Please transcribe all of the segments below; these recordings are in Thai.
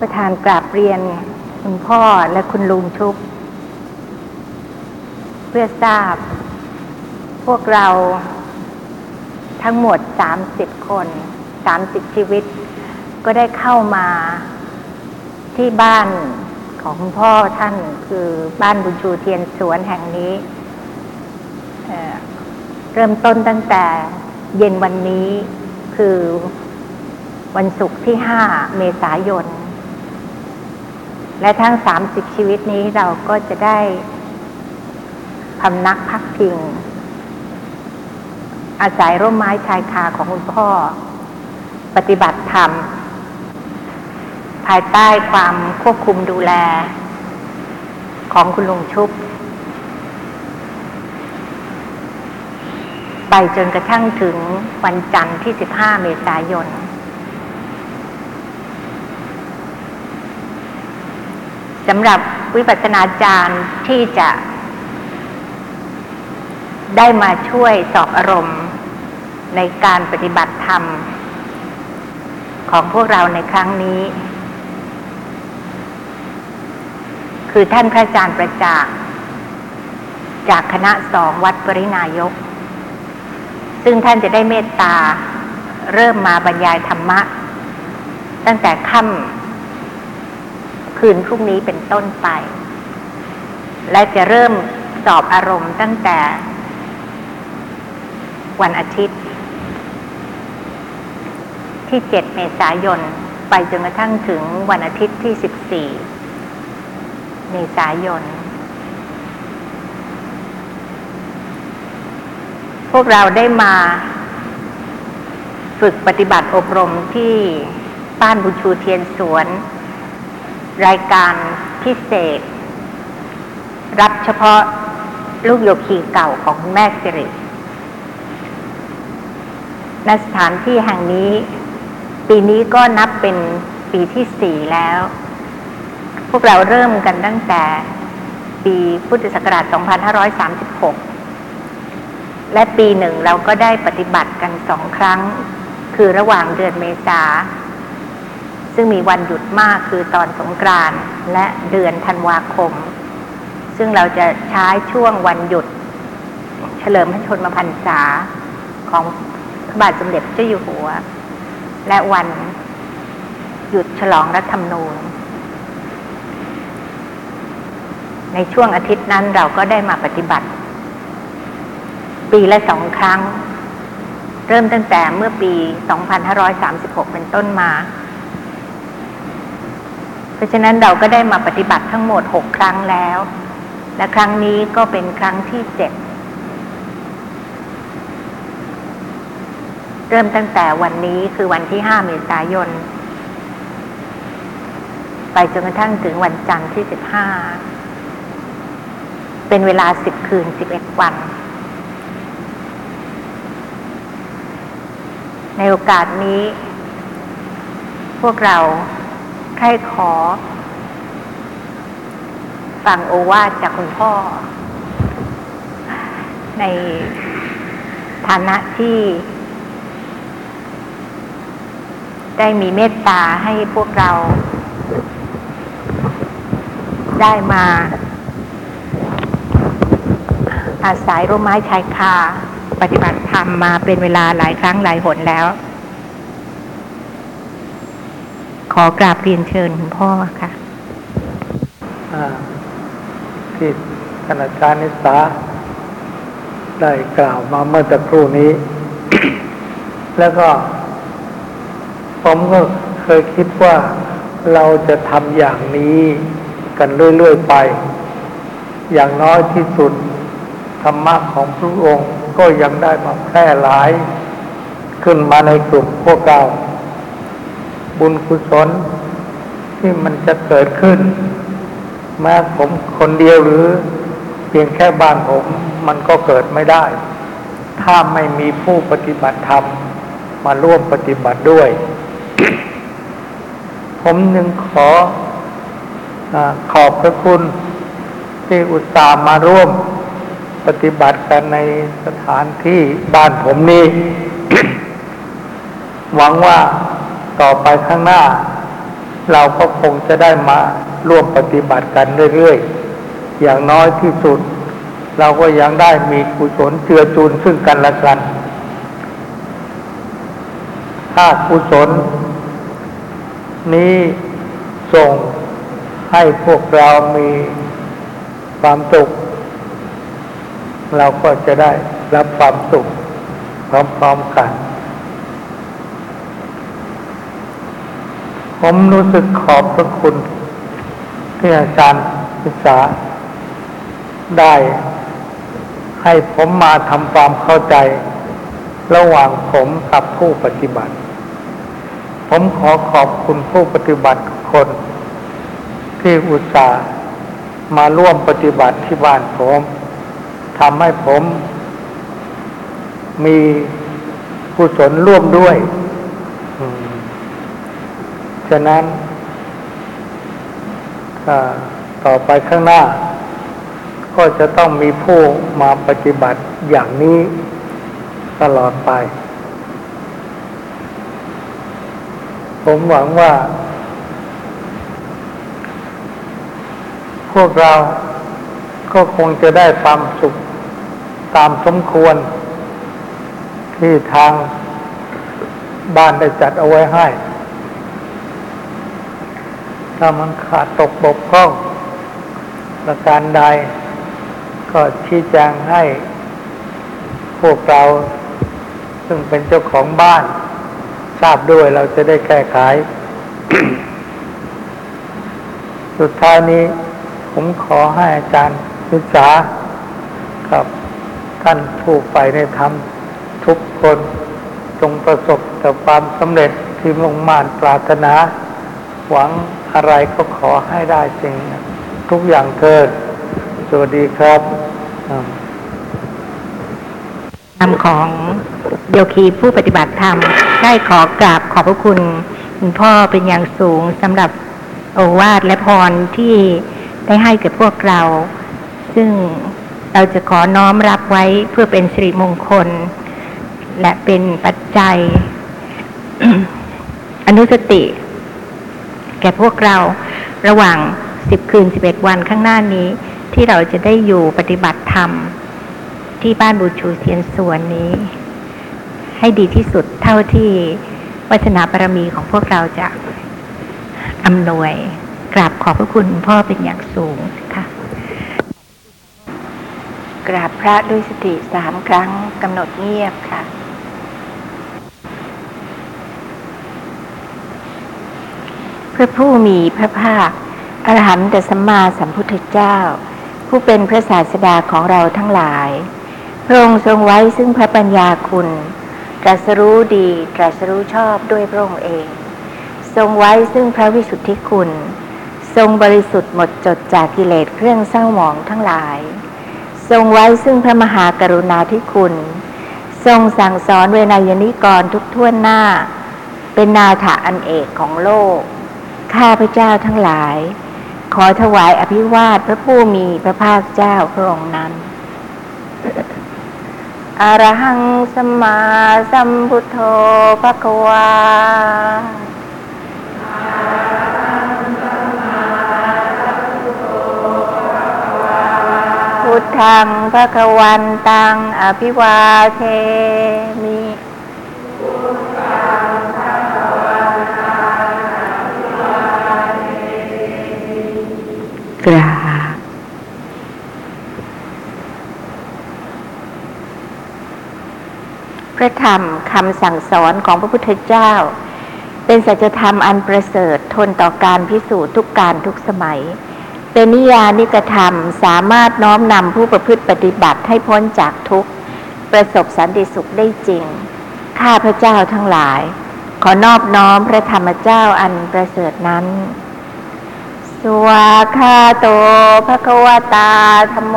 ประธานกราบเรียนคุณพ่อและคุณลุงชุบ เพื่อทราบ พวกเราทั้งหมด30คน30ชีวิต ก็ได้เข้ามาที่บ้านของคุณพ่อท่านคือบ้านบุญชูเทียนสวนแห่งนี้เเริ่มต้นตั้งแต่เย็นวันนี้คือวันศุกร์ที่ 5 เมษายน และทั้ง30ชีวิตนี้เราก็จะได้พำนักพักพิง อาศัยร่มไม้ชายคาของคุณพ่อ ปฏิบัติธรรม ภายใต้ความควบคุมดูแล ของคุณลุงชุบ ไปจนกระทั่งถึงวันจันทร์ที่ 15 เมษายน สำหรับวิปัสสนาจารย์ที่จะได้มาช่วยสอบอารมณ์ในการปฏิบัติธรรม ของพวกเราในครั้งนี้ คือท่านพระอาจารย์ประจักษ์จากคณะสองวัดปรินายก ซึ่งท่านจะได้เมตตาเริ่มมาบรรยายธรรมะ ตั้งแต่ค่ำ คืนพรุ่งนี้เป็นต้นไป และจะเริ่มสอบอารมณ์ตั้งแต่ วันอาทิตย์ ที่ 7 เมษายน ไปจนกระทั่งถึงวันอาทิตย์ที่ 14 เมษายน พวกเราได้มา ฝึกปฏิบัติอบรมที่บ้านบุญชูเทียนสวน รายการพิเศษ รับเฉพาะลูกโยคีเก่าของแม่สิริณสถานที่แห่งนี้ ปีนี้ก็นับเป็นปีที่สี่แล้ว พวกเราเริ่มกันตั้งแต่ปีพุทธศักราช 2536 และปีหนึ่งเราก็ได้ปฏิบัติกันสองครั้ง คือระหว่างเดือนเมษา ซึ่งมีวันหยุดมากคือตอนสงกรานต์และเดือนธันวาคม ซึ่งเราจะใช้ช่วงวันหยุด เฉลิมพระชนมพรรษาของพระบาทสมเด็จเจ้าอยู่หัว และวันหยุดฉลองรัฐธรรมนูญ ในช่วงอาทิตย์นั้นเราก็ได้มาปฏิบัติ ปีละสองครั้ง เริ่มตั้งแต่เมื่อปี 2536 เป็นต้นมา เพราะฉะนั้นเราก็ได้มาปฏิบัติทั้งหมด6ครั้งแล้ว และครั้งนี้ก็เป็นครั้งที่7เริ่มตั้งแต่วันนี้คือวันที่5เมษายน ไปจนกระทั่งถึงวันจันทร์ที่15เป็นเวลา10คืน11วัน ในโอกาสนี้ พวกเรา ใครขอ ฟังโอวาทจากคุณพ่อ ในฐานะที่ ได้มีเมตตาให้พวกเรา ได้มา อาศัยร่มไม้ชายคา ปฏิบัติธรรมมาเป็นเวลาหลายครั้งหลายหนแล้ว ข อกราบเรียนเชิญคุณพ่อค่ะที่คณาจารย์นิสาได้กล่าวมาเมื่อตะครู่นี้ แล้วก็ ผมก็เคยคิดว่าเราจะทำอย่างนี้กันเรื่อยๆไป อย่างน้อยที่สุด ธรรมะของพระองค์ก็ยังได้มาแพร่หลาย ขึ้นมาในกลุ่มพวกเรา บุญกุศลที่มันจะเกิดขึ้น แม้ผมคนเดียวหรือ เพียงแค่บ้านผมมันก็เกิดไม่ได้ ถ้าไม่มีผู้ปฏิบัติธรรมมาร่วมปฏิบัติด้วย ผมยังขออขอบพระคุณที่อุตส่าห์มาร่วมปฏิบัติกันในสถานที่บ้านผมนี้ หวังว่า ต่อไปข้างหน้า เราก็คงจะได้มาร่วมปฏิบัติกันเรื่อยๆ อย่างน้อยที่สุด เราก็ยังได้มีกุศลเจือจูนซึ่งกันและกัน ถ้ากุศล นี้ส่งให้พวกเรามีความสุข เราก็จะได้รับความสุขพร้อมๆกัน ผมรู้สึกขอบพระคุณที่อาจารย์ศึกษา ได้ให้ผมมาทำความเข้าใจ ระหว่างผมกับผู้ปฏิบัติ ผมขอขอบคุณผู้ปฏิบัติคน ที่อุตส่าห์มาร่วมปฏิบัติที่บ้านผมทำให้ผมมีกุศลร่วมด้วย ฉะนั้นต่อไปข้างหน้า ก็จะต้องมีผู้มาปฏิบัติอย่างนี้ตลอดไป ผมหวังว่า พวกเราก็คงจะได้ความสุขตามสมควร ที่ทางบ้านได้จัดเอาไว้ให้ ถ้ามันขาดตกบกพร่องประการใด ก็ชี้แจงให้พวกเรา ซึ่งเป็นเจ้าของบ้าน ทราบด้วยเราจะได้แก้ไข สุดท้ายนี้ ผมขอให้อาจารย์ศึกษากับท่านผู้ไปในธรรมทุกคนจงประสบแต่ความสำเร็จที่มุ่งมั่นปรารถนา หวัง อะไรก็ขอให้ได้สิ่งทุกอย่างเกิด สวัสดีครับอ่ามของโยคีผู้ปฏิบัติธรรม ได้ขอกราบขอบพระคุณคุณพ่อเป็นอย่างสูงสำหรับโอวาทและพรที่ได้ให้กับพวกเรา ซึ่งเราจะขอน้อมรับไว้เพื่อเป็นสิริมงคล และเป็นปัจจัย อนุสติ แก่พวกเราระหว่างสิบคืนสิบเอ็ดวันข้างหน้านี้ ที่เราจะได้อยู่ปฏิบัติธรรม ที่บ้านบูชูเทียนสวนนี้ ให้ดีที่สุดเท่าที่วัฒนาบารมีของพวกเราจะอำนวยกราบขอบพระคุณพ่อเป็นอย่างสูงค่ะ กราบพระด้วยสติสามครั้งกำหนดเงียบค่ะ พระผู้มีพระภาคอรหันตสัมมาสัมพุทธเจ้า ผู้เป็นพระศาสดาของเราทั้งหลาย พระองค์ทรงไว้ซึ่งพระปัญญาคุณตรัสรู้ดีตรัสรู้ชอบด้วยพระองค์เอง ทรงไว้ซึ่งพระวิสุทธิคุณ ทรงบริสุทธิ์หมดจดจากกิเลสเครื่องเศร้าหมองทั้งหลาย ทรงไว้ซึ่งพระมหากรุณาธิคุณ ทรงสั่งสอนเวนยนิกรทุกท่วนหน้า เป็นนาถะอันเอกของโลก ข้าพระเจ้าทั้งหลาย ขอถวายอภิวาทพระผู้มีพระภาคเจ้าพระองค์นั้นอรหังสัมมาสัมพุทโธภะคะวาพุทธังภะควันตังอภิวาเทมิ กราบพระธรรมคำสั่งสอนของพระพุทธเจ้า เป็นสัจธรรมอันประเสริฐทนต่อการพิสูจน์ทุกการทุกสมัย เป็นนิยานิกธรรมสามารถน้อมนำผู้ประพฤติปฏิบัติให้พ้นจากทุกข์ ประสบสันติสุขได้จริง ข้าพระเจ้าทั้งหลาย ขอนอบน้อมพระธรรมเจ้าอันประเสริฐนั้น สุวาคาโตภะคะวตาธโม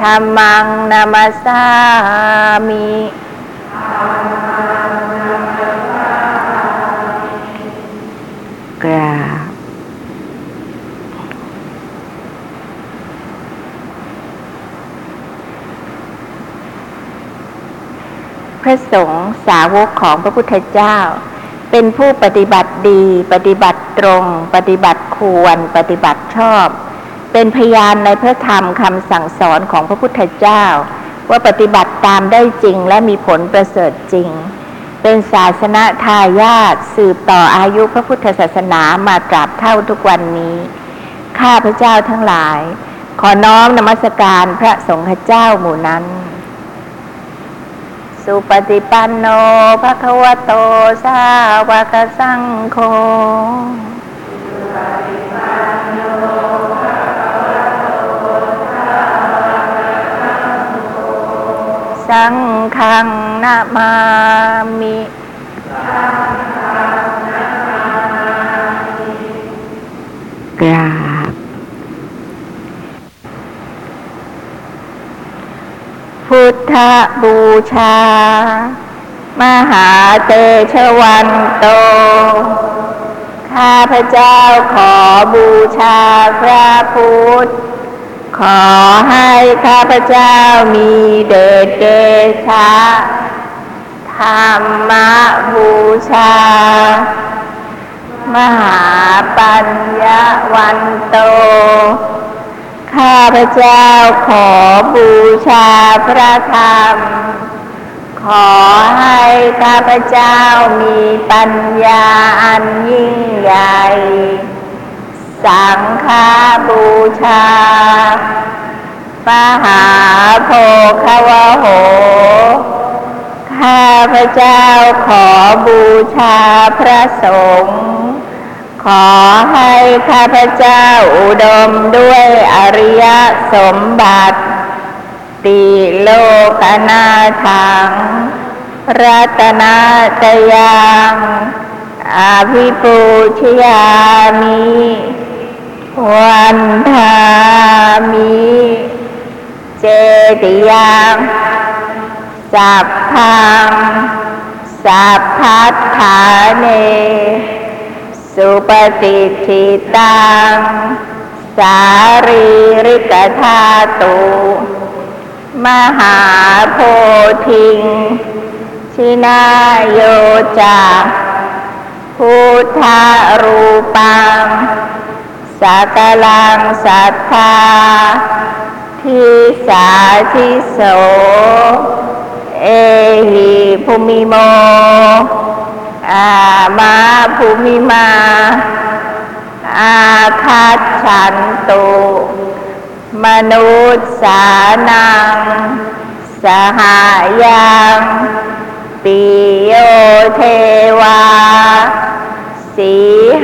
ธรรมังนามาสามิ ระสงฆ์สาวกของพระพุทธเจ้า เป็นผู้ปฏิบัติดี ปฏิบัติตรง ปฏิบัติควร ปฏิบัติชอบ เป็นพยานในพระธรรมคำสั่งสอนของพระพุทธเจ้า ว่าปฏิบัติตามได้จริงและมีผลประเสริฐจริง เป็นศาสนาทายาทสืบต่ออายุพระพุทธศาสนามาตราบเท่าทุกวันนี้ข้าพระเจ้าทั้งหลาย ขอน้อมนมัสการพระสงฆ์เจ้าหมู่นั้น สุปฏิปันโนภะคะวะโตสาวกสังโฆสังฆังนามามิกรา พุทธบูชา มหาเตชวันโต ข้าพเจ้าขอบูชาพระพุทธ ขอให้ข้าพเจ้ามีเดชเดชะธรรมบูชา มหาปัญญาวันโต ข้าพเจ้าขอบูชาพระธรรม ขอให้ข้าพเจ้ามีปัญญาอันยิ่งใหญ่ สังฆาบูชามหาโพควะโห ข้าพระเจ้าขอบูชาพระสงฆ์ ขอให้ข้าพเจ้าอุดมด้วยอริยสมบัติ ติโลกนาถัง รัตนาตยังอาภิปูชยามิวันธามิเจติยังสัพพังสัพพัทธาเน สุปฏิทิตัง สารีริกธาตุ มหาโพธิง ชินาโยจาพุทธารูปังสักลังสัทธาทิสาทิโส เอหิภูมิโม อามาภูมิมา อาคาฉันตุมนุษย์สานัง สหายังปิโยเทวา สี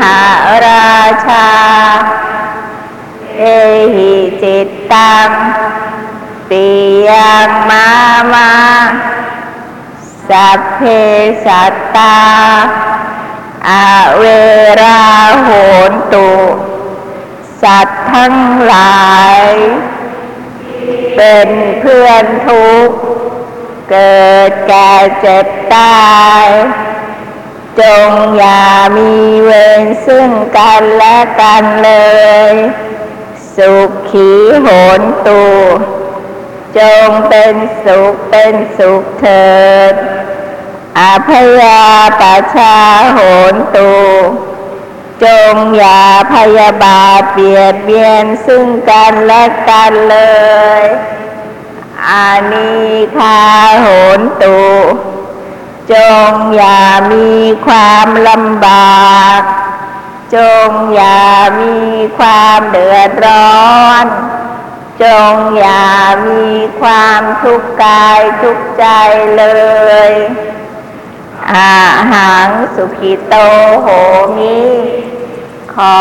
หาราชา เอหิจิตตังปิยังมามา สัพเพสัตตาอาเวราโหนตุ สัตว์ทั้งหลาย เป็นเพื่อนทุกข์ เกิดแก่เจ็บตาย จงอย่ามีเวรซึ่งกันและกันเลย สุขีโหนตู จงเป็นสุขเป็นสุขเถิดอาพยาปชาโหนตูจงอย่าพยาบาทเบียดเบียนซึ่งกันและกันเลยอานิคาโหนตูจงอย่ามีความลำบาก จงอย่ามีความเดือดร้อน จงอย่ามีความทุกข์กายทุกข์ใจเลยอาหังสุขิโตโหมิ ขอ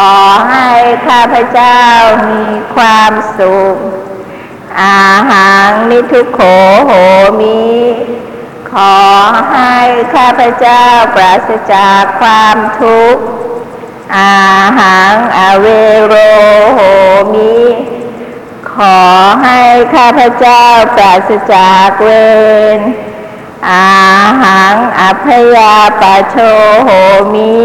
ให้ข้าพเจ้ามีความสุข อาหังนิทุกโขโหมิ ขอให้ข้าพเจ้าปราศจากความทุกข์ อาหังอเวโรโหมิ ขอให้ข้าพเจ้าปราศจากเวรอาหังอภยาปโชโหมิ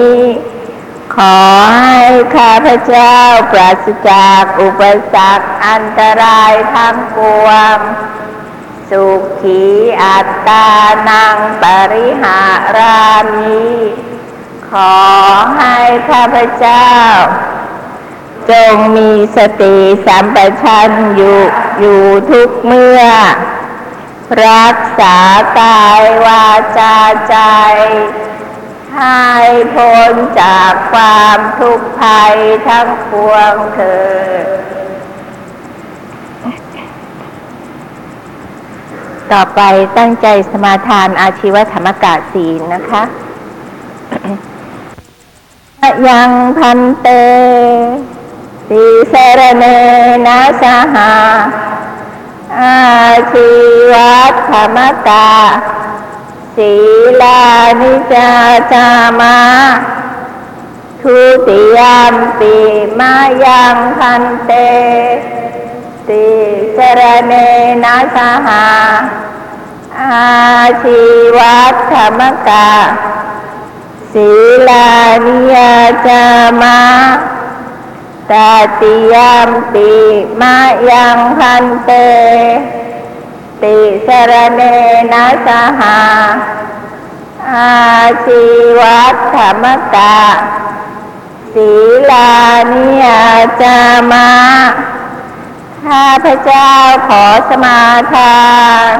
ขอให้ข้าพเจ้าปราศจากอุปสรรคอันตรายทั้งปวง สุขีอัตตานังปริหารามิ ขอให้ข้าพเจ้า จงมีสติสัมปชัญญะอยู่อยู่ทุกเมื่อ รักษากายวาจาใจ ให้พ้นจากความทุกข์ภัยทั้งปวงเถิดต่อไปตั้งใจสมาทานอาชีวธรรมกาศีลนะคะยังพันเต สีสรเนนะสหาอาชีวัตธรรมกาศีลานิจาจามาทุติยามปีมายังพันเต ติสรเนนะสหาอาชีวัตธรรมกาศีลานิยาจามา ตาติยามปีมายังพันเต ติสรเนนะสหา อาชีวัตธรรมกาศีลานิยาจามาข้าพเจ้าขอสมาทาน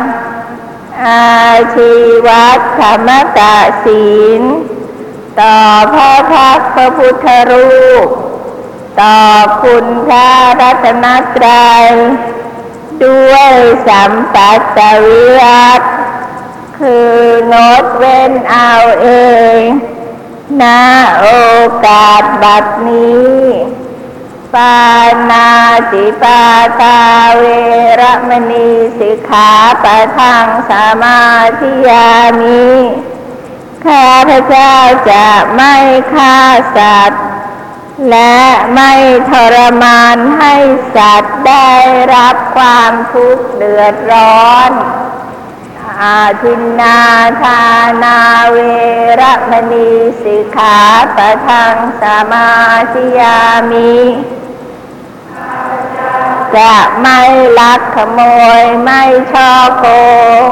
อาชีวัตธรรมกาศีล ต่อพระพักตร์พระพุทธรูป ต่อคุณพระรัตนตรัยด้วยสัมปัสสวิรัตคืองดเว้นเอาเองณโอกาสบัดนี้ ปานาติปาตาเวรมณีสิกขาปะทังสมาธิยามิข้าพเจ้าจะไม่ฆ่าสัตว์ และไม่ทรมานให้สัตว์ได้รับความทุกข์เดือดร้อนอาทินนาทานาเวรมณีสิกขาปะทังสมาธิยามิจะไม่ลักขโมยไม่ช่อโกง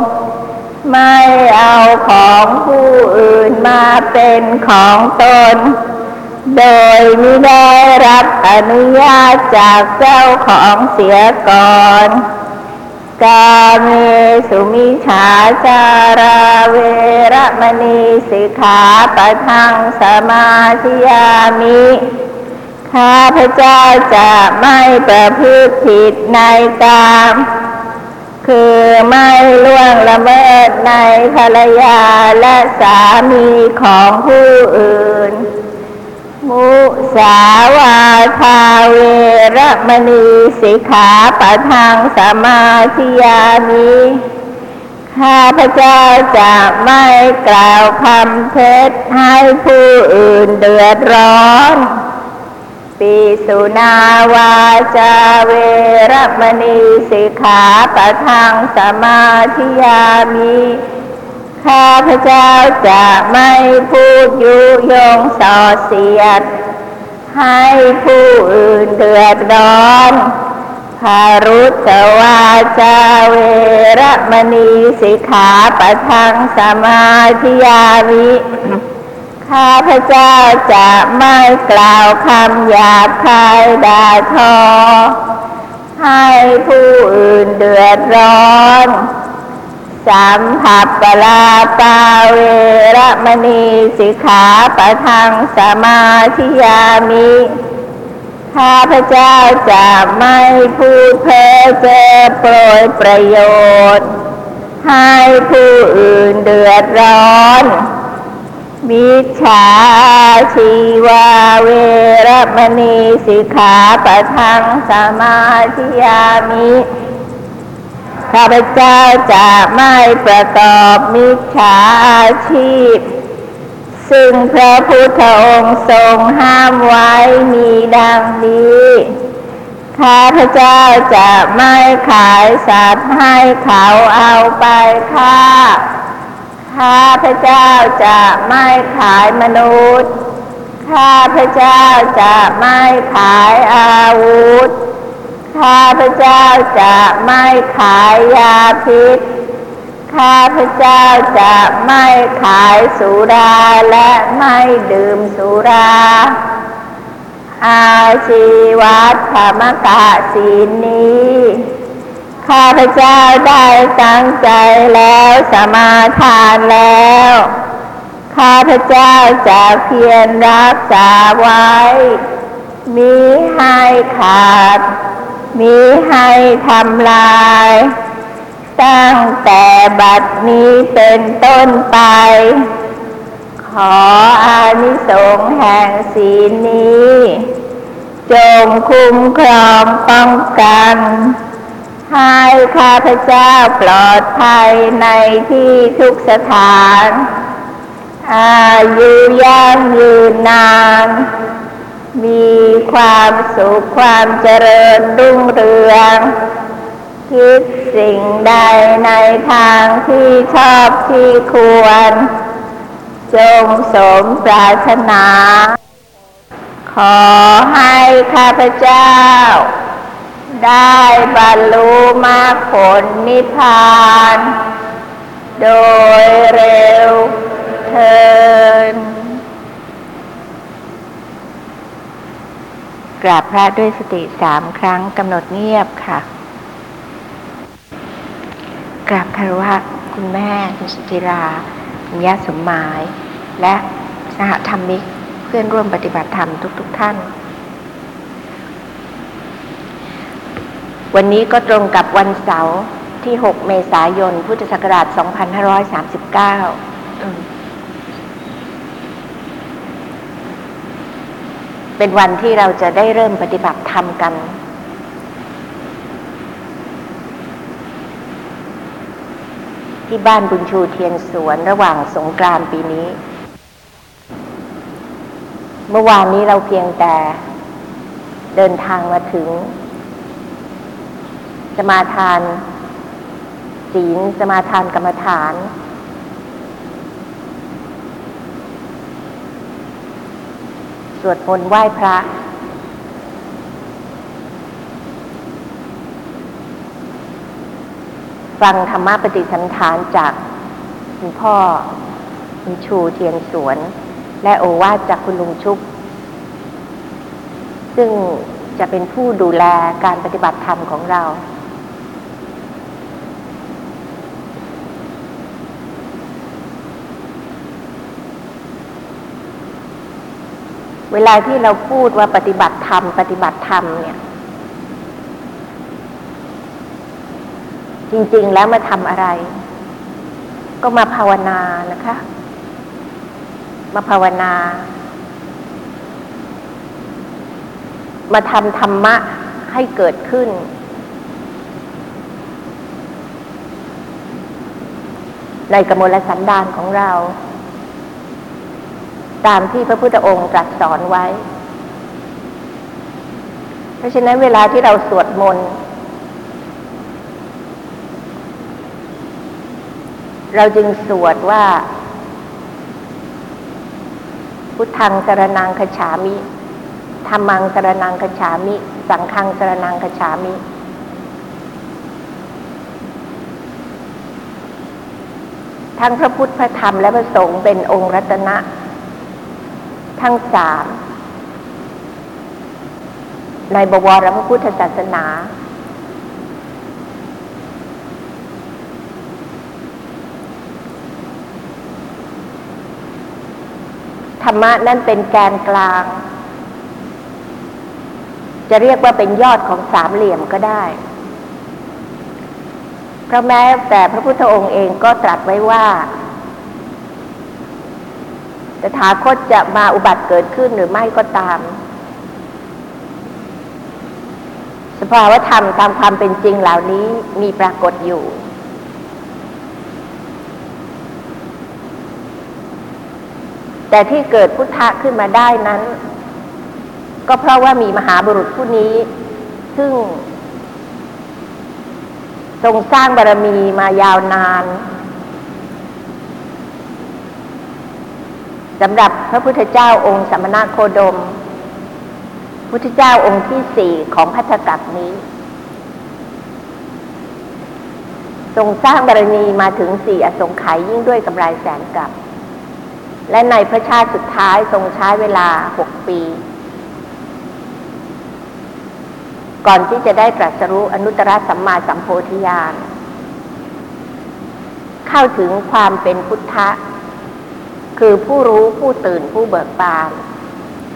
ไม่เอาของผู้อื่นมาเป็นของตน โดยไม่ได้รับอนุญาตจากเจ้าของเสียก่อนกาเมสุมิฉาจาราเวรมณีสิกขาปะทังสมาธิยามิ ข้าพเจ้าจะไม่ประพฤติผิดในกามคือไม่ล่วงละเมิดในภรรยาและสามีของผู้อื่น มุสาวาทาเวระมณีสิกขาปะทังสมาธิยามิข้าพเจ้าจะไม่กล่าวคำเท็จให้ผู้อื่นเดือดร้อนปิสุนาวาจาเวระมณีสิกขาปะทังสมาธิยามิ ข้าพเจ้าจะไม่พูดยุยงส่อเสียด ให้ผู้อื่นเดือดร้อนพารุตวาจาเวรมณีสิกขาปะทังสมาธิยามิข้าพเจ้าจะไม่กล่าวคำหยาบคายด่าทอ ให้ผู้อื่นเดือดร้อน สัมผัสปลาปาเวระมณีสิกขาปะทังสมาธิยามิข้าพเจ้าจะไม่พูดเพ้อเจ้อโปรยประโยชน์ ให้ผู้อื่นเดือดร้อนมิจฉาชีวาเวรมณีสิกขาปะทังสมาธิยามิ ข้าพเจ้าจะไม่ประกอบมิจฉาอาชีพ ซึ่งพระพุทธองค์ทรงห้ามไว้มีดังนี้ข้าพเจ้าจะไม่ขายสัตว์ให้เขาเอาไปฆ่า ข้าพเจ้าจะไม่ขายมนุษย์ ข้าพเจ้าจะไม่ขายอาวุธ ข้าพเจ้าจะไม่ขายยาพิษ ข้าพเจ้าจะไม่ขายสุราและไม่ดื่มสุรา อาชีวัตธรรมกะศีนี้ ข้าพเจ้าได้ตั้งใจแล้วสมาทานแล้ว ข้าพเจ้าจะเพียรรักษาไว้มีให้ขาด มีให้ทำลาย ตั้งแต่บัดนี้เป็นต้นไป ขออานิสงส์แห่งศีลนี้ จงคุ้มครองป้องกัน ให้ข้าพเจ้าปลอดภัยในที่ทุกสถาน อายุยั่งยืนนาน มีความสุขความเจริญรุ่งเรือง คิดสิ่งใดในทางที่ชอบที่ควร จงสมปรารถนา ขอให้ข้าพเจ้า ได้บรรลุมรรคผลนิพพาน โดยเร็วเทิน กราบพระด้วยสติสามครั้งกำหนดเงียบค่ะ กราบคารวะคุณแม่ คุณสุจิราคุณย่าสมหมาย และสหธรรมิกเพื่อนร่วมปฏิบัติธรรมทุกๆทท่าน วันนี้ก็ตรงกับวันเสาร์ที่ 6 เมษายน พุทธศักราช 2539อืม เป็นวันที่เราจะได้เริ่มปฏิบัติธรรมกัน ที่บ้านบุญชูเทียนสวนระหว่างสงกรานต์ปีนี้ เมื่อวานนี้เราเพียงแต่เดินทางมาถึง สมาทานศีลสมาทานกรรมฐาน วดมนต์ไหว้พระ ฟังธรรมะปฏิสันฐานจากคุณพ่อคุณชูเทียนสวน และโอวาทจากคุณลุงชุบซึ่งจะเป็นผู้ดูแลการปฏิบัติธรรมของเรา เวลาที่เราพูดว่าปฏิบัติธรรมปฏิบัติธรรมเนี่ย จริงๆแล้วมาทำอะไร ก็มาภาวนานะคะ มาภาวนา มาทำธรรมะให้เกิดขึ้น ในกมลสันดานของเรา ตามที่พระพุทธองค์ตรัสสอนไว้ เพราะฉะนั้นเวลาที่เราสวดมนต์เราจึงสวดว่า พุทธังสรนังคฉามิธรรมังสรนังคฉามิ สังฆังสรนังคฉามิ ทั้งพระพุทธพระธรรมและพระสงฆ์เป็นองค์รัตนะ ทั้งสามในบวรพระพุทธศาสนา ธรรมะนั่นเป็นแกนกลาง จะเรียกว่าเป็นยอดของสามเหลี่ยมก็ได้ เพราะแม้แต่พระพุทธองค์เองก็ตรัสไว้ว่า ถาคตจะมาอุบัติเกิดขึ้นหรือไม่ก็ตาม สภาวธรรมตามความเป็นจริงเหล่านี้มีปรากฏอยู่ แต่ที่เกิดพุทธะขึ้นมาได้นั้น ก็เพราะว่ามีมหาบุรุษผู้นี้ ซึ่ง ทรงสร้างบารมีมายาวนาน สำหรับพระพุทธเจ้าองค์สมณะโคดม พุทธเจ้าองค์ที่สี่ของพัทธกัปนี้ ทรงสร้างบารมีมาถึงสี่อสงไขยยิ่งด้วยกำไรแสนกับ และในพระชาติสุดท้ายทรงใช้เวลาหกปี ก่อนที่จะได้ตรัสรู้อนุตตรสัมมาสัมโพธิญาณ เข้าถึงความเป็นพุทธธ คือผู้รู้ผู้ตื่นผู้เบิกบาน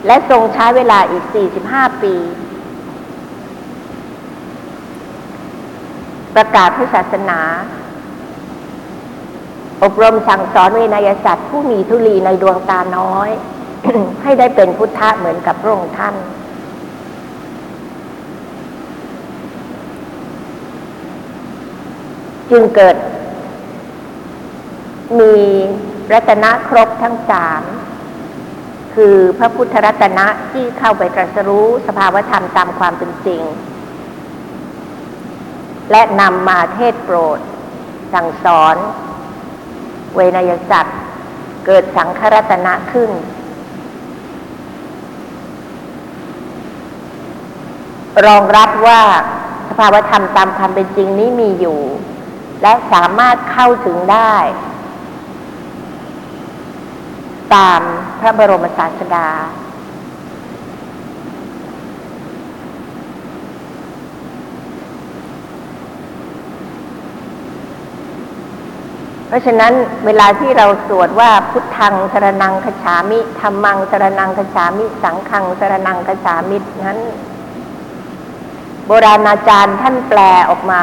และทรงใช้เวลาอีก 45 ปี ประกาศพระศาสนา อบรมสั่งสอนเวนยสัตว์ผู้มีทุลีในดวงตาน้อย ให้ได้เป็นพุทธะเหมือนกับพระองค์ท่านจึงเกิดมี รัตนะครบทั้งสามคือพระพุทธรัตนะที่เข้าไปตรัสรู้สภาวธรรมตามความเป็นจริง และนำมาเทศโปรด สั่งสอน เวนยสัตว์เกิดสังครัตนะขึ้น รองรับว่าสภาวธรรมตามความเป็นจริงนี้มีอยู่ และสามารถเข้าถึงได้ ตามพระบรมศาสดา เพราะฉะนั้นเวลาที่เราสวดว่าพุทธังสรนังคฉามิธรรมังสรนังคฉามิ สังฆังสรนังคฉามินั้น โบราณอาจารย์ท่านแปลออกมา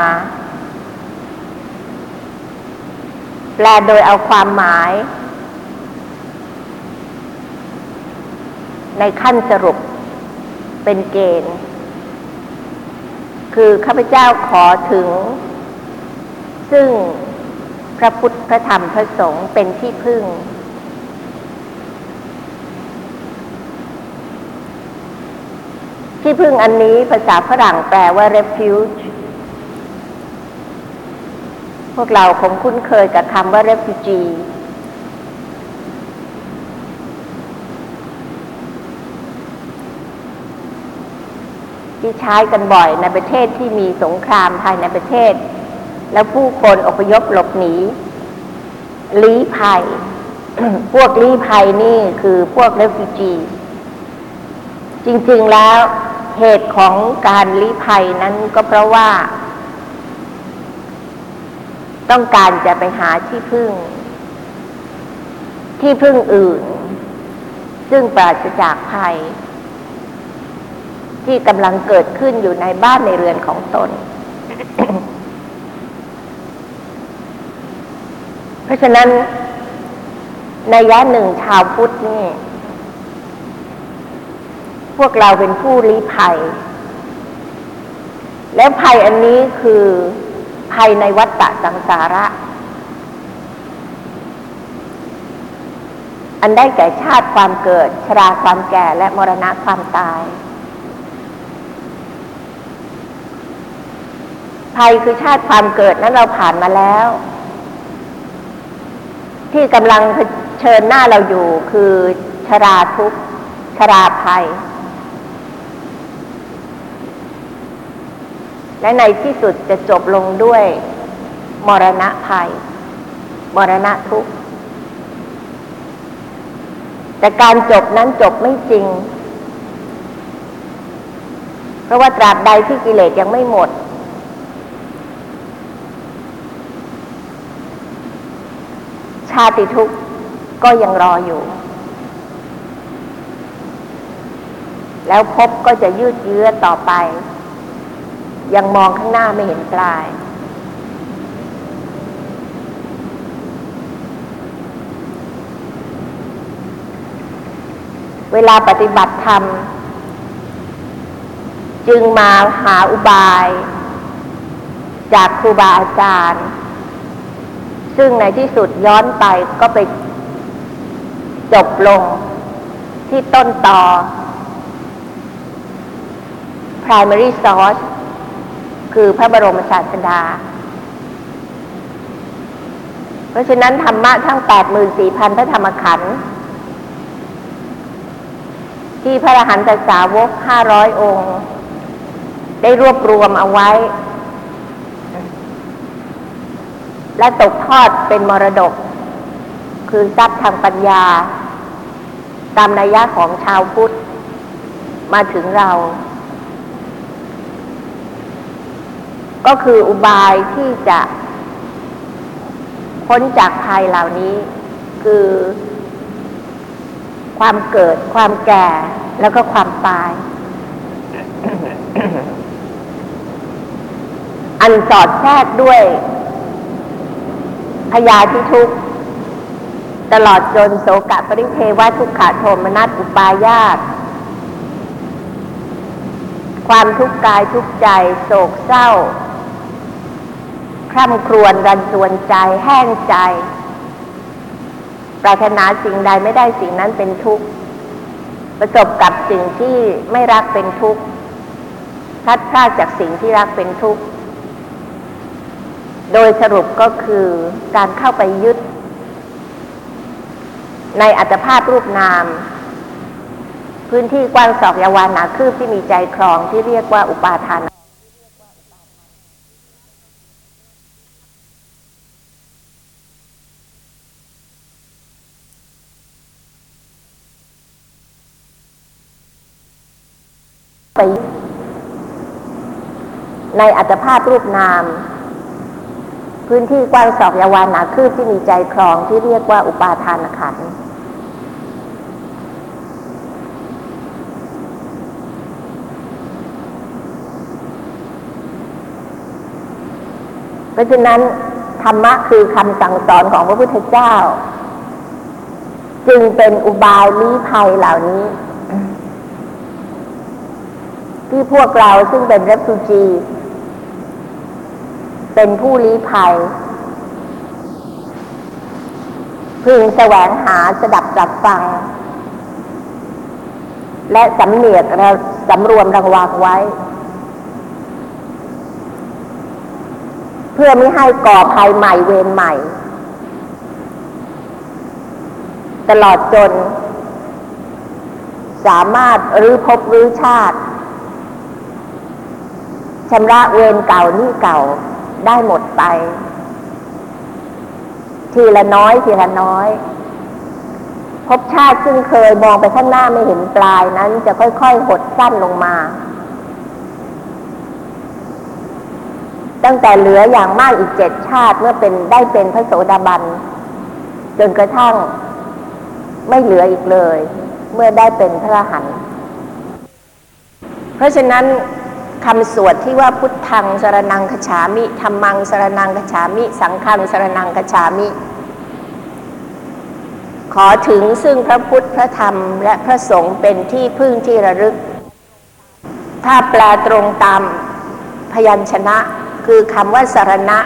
แปลโดยเอาความหมาย ในขั้นสรุปเป็นเกณฑ์ คือข้าพเจ้าขอถึง ซึ่งพระพุทธพระธรรมพระสงฆ์เป็นที่พึ่ง ที่พึ่งอันนี้ภาษาฝรั่งแปลว่า refuge พวกเราคงคุ้นเคยกับคำว่า refugee ที่ใช้กันบ่อยในประเทศที่มีสงครามภายในประเทศ แล้วผู้คนอพยพหลบหนีลี้ภัย พวกลี้ภัยนี่คือพวกเรฟิจีจริงๆแล้วเหตุของการลี้ภัยนั้นก็เพราะว่า ต้องการจะไปหาที่พึ่ง ที่พึ่งอื่น ซึ่งปราศจากภัย ที่กำลังเกิดขึ้นอยู่ในบ้านในเรือนของตน เพราะฉะนั้นในยะหนึ่งชาวพุทธนี่พวกเราเป็นผู้ลี้ภัย แล้วภัยอันนี้คือภัยในวัฏฏะสังสาระ อันได้แก่ชาติความเกิด ชราความแก่และมรณะความตาย ภัยคือชาติความเกิดนั้นเราผ่านมาแล้ว ที่กำลังเผชิญหน้าเราอยู่คือชราทุกข์ชราภัย และในที่สุดจะจบลงด้วย มรณะภัย มรณะทุกข์ แต่การจบนั้นจบไม่จริง เพราะว่าตราบใดที่กิเลสยังไม่หมดาติทุกข์ก็ยังรออยู่ แล้วพบก็จะยืดเยื้อต่อไป ยังมองข้างหน้าไม่เห็นปลาย เวลาปฏิบัติธรรม จึงมาหาอุบาย จากครูบาอาจารย์ ซึ่งในที่สุดย้อนไปก็ไปจบลงที่ต้นต่อ primary source คือพระบรมศาสดา เพราะฉะนั้นธรรมะทั้ง 84,000 พระธรรมขันธ์ที่พระอรหันตสาวก 500 องค์ ได้รวบรวมเอาไว้ และตกทอดเป็นมรดก คือทรัพย์ทางปัญญา ตามนัยยะของชาวพุทธ มาถึงเรา ก็คืออุบายที่จะพ้นจากภัยเหล่านี้ คือความเกิด ความแก่ แล้วก็ความตาย อันสอดแทรกด้วย พยาธิทุกข์ตลอดจนโสกะปริเทวทุกขโทมนัสอุปายาตความทุกข์กายทุกข์ใจโศกเศร้าคร่ำครวญรันจวนใจแห้งใจ ปรารถนาสิ่งใดไม่ได้สิ่งนั้นเป็นทุกข์ ประสบกับสิ่งที่ไม่รักเป็นทุกข์พัดพลาดจากสิ่งที่รักเป็นทุกข์ โดยสรุปก็คือการเข้าไปยึด ในอัตภาพรูปนาม พื้นที่กว้างศอกยาวานหนาคืบที่มีใจครองที่เรียกว่าอุปาทานไปในอัตภาพรูปนาม พื้นที่กว้างศอกยาวานหนาคืบที่มีใจครองที่เรียกว่าอุปาทานขันธ์เพราะฉะนั้น ธรรมะคือคำสั่งสอนของพระพุทธเจ้า จึงเป็นอุบายลี้ภัยเหล่านี้ ที่พวกเราซึ่งเป็นเรฟูจี เป็นผู้ลี้ภัย พึงแสวงหาสดับจับฟัง และสำเนียกและสำรวมระวังไว้ เพื่อไม่ให้ก่อภัยใหม่เวรใหม่ ตลอดจน สามารถรื้อภพรื้อชาติชำระเวรเก่าหนี้เก่า ได้หมดไป ทีละน้อยทีละน้อยภพชาติซึ่งเคยมองไปข้างหน้าไม่เห็นปลายนั้น จะค่อยๆหดสั้นลงมา ตั้งแต่เหลืออย่างมากอีกเจ็ดชาติเมื่อเป็นได้เป็นพระโสดาบันจนกระทั่งไม่เหลืออีกเลย เมื่อได้เป็นพระหันเพราะฉะนั้น คำสวดที่ว่าพุทธังสรนังคฉามิธรรมังสรนังคฉามิ สังฆังสรนังคฉามิ ขอถึงซึ่งพระพุทธพระธรรมและพระสงฆ์เป็นที่พึ่งที่ระลึก ถ้าแปลตรงตามพยัญชนะ คือคำว่าสารณะ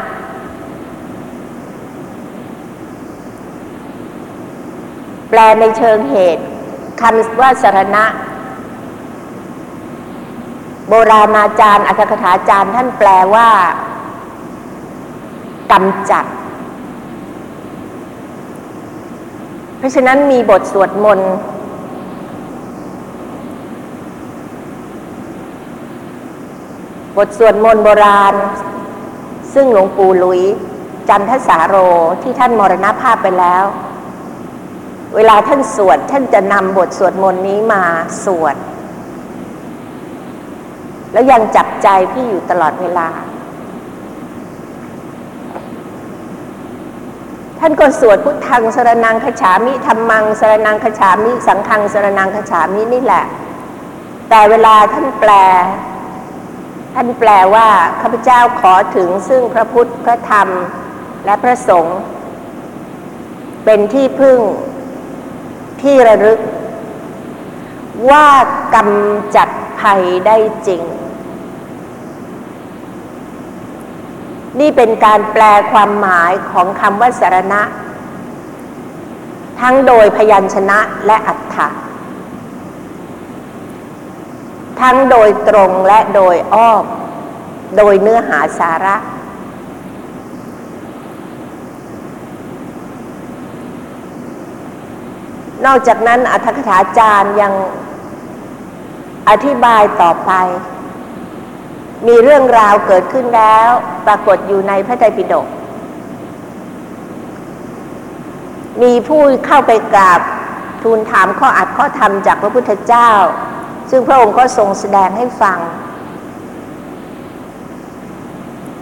แปลในเชิงเหตุคำว่าสารณะ โบราณอาจารย์อัตถกถาจารย์ท่านแปลว่ากำจัด เพราะฉะนั้นมีบทสวดมนต์บทสวดมนต์โบราณ ซึ่งหลวงปู่หลุย จันทสาโรที่ท่านมรณภาพไปแล้ว เวลาท่านสวด ท่านจะนำบทสวดมนต์นี้มาสวด แล้วยังจับใจพี่อยู่ตลอดเวลา ท่านก็สวดพุทธังสรนังคฉามิธรรมังสรนังคฉามิ สังฆังสรนังคฉามินี่แหละ แต่เวลาท่านแปล ท่านแปลว่าข้าพเจ้าขอถึงซึ่งพระพุทธพระธรรมและพระสงฆ์เป็นที่พึ่งที่ระลึก ว่ากำจัด ภัยได้จริง นี่เป็นการแปลความหมายของคำว่าสารณะ ทั้งโดยพยัญชนะและอัฏฐะทั้งโดยตรงและโดยอ้อมโดยเนื้อหาสาระ นอกจากนั้นอัธกถาจารย์ยัง อธิบายต่อไป มีเรื่องราวเกิดขึ้นแล้ว ปรากฏอยู่ในพระไตรปิฎกมีผู้เข้าไปกราบทูลถามข้ออัดข้อธรรมจากพระพุทธเจ้า ซึ่งพระองค์ก็ทรงแสดงให้ฟัง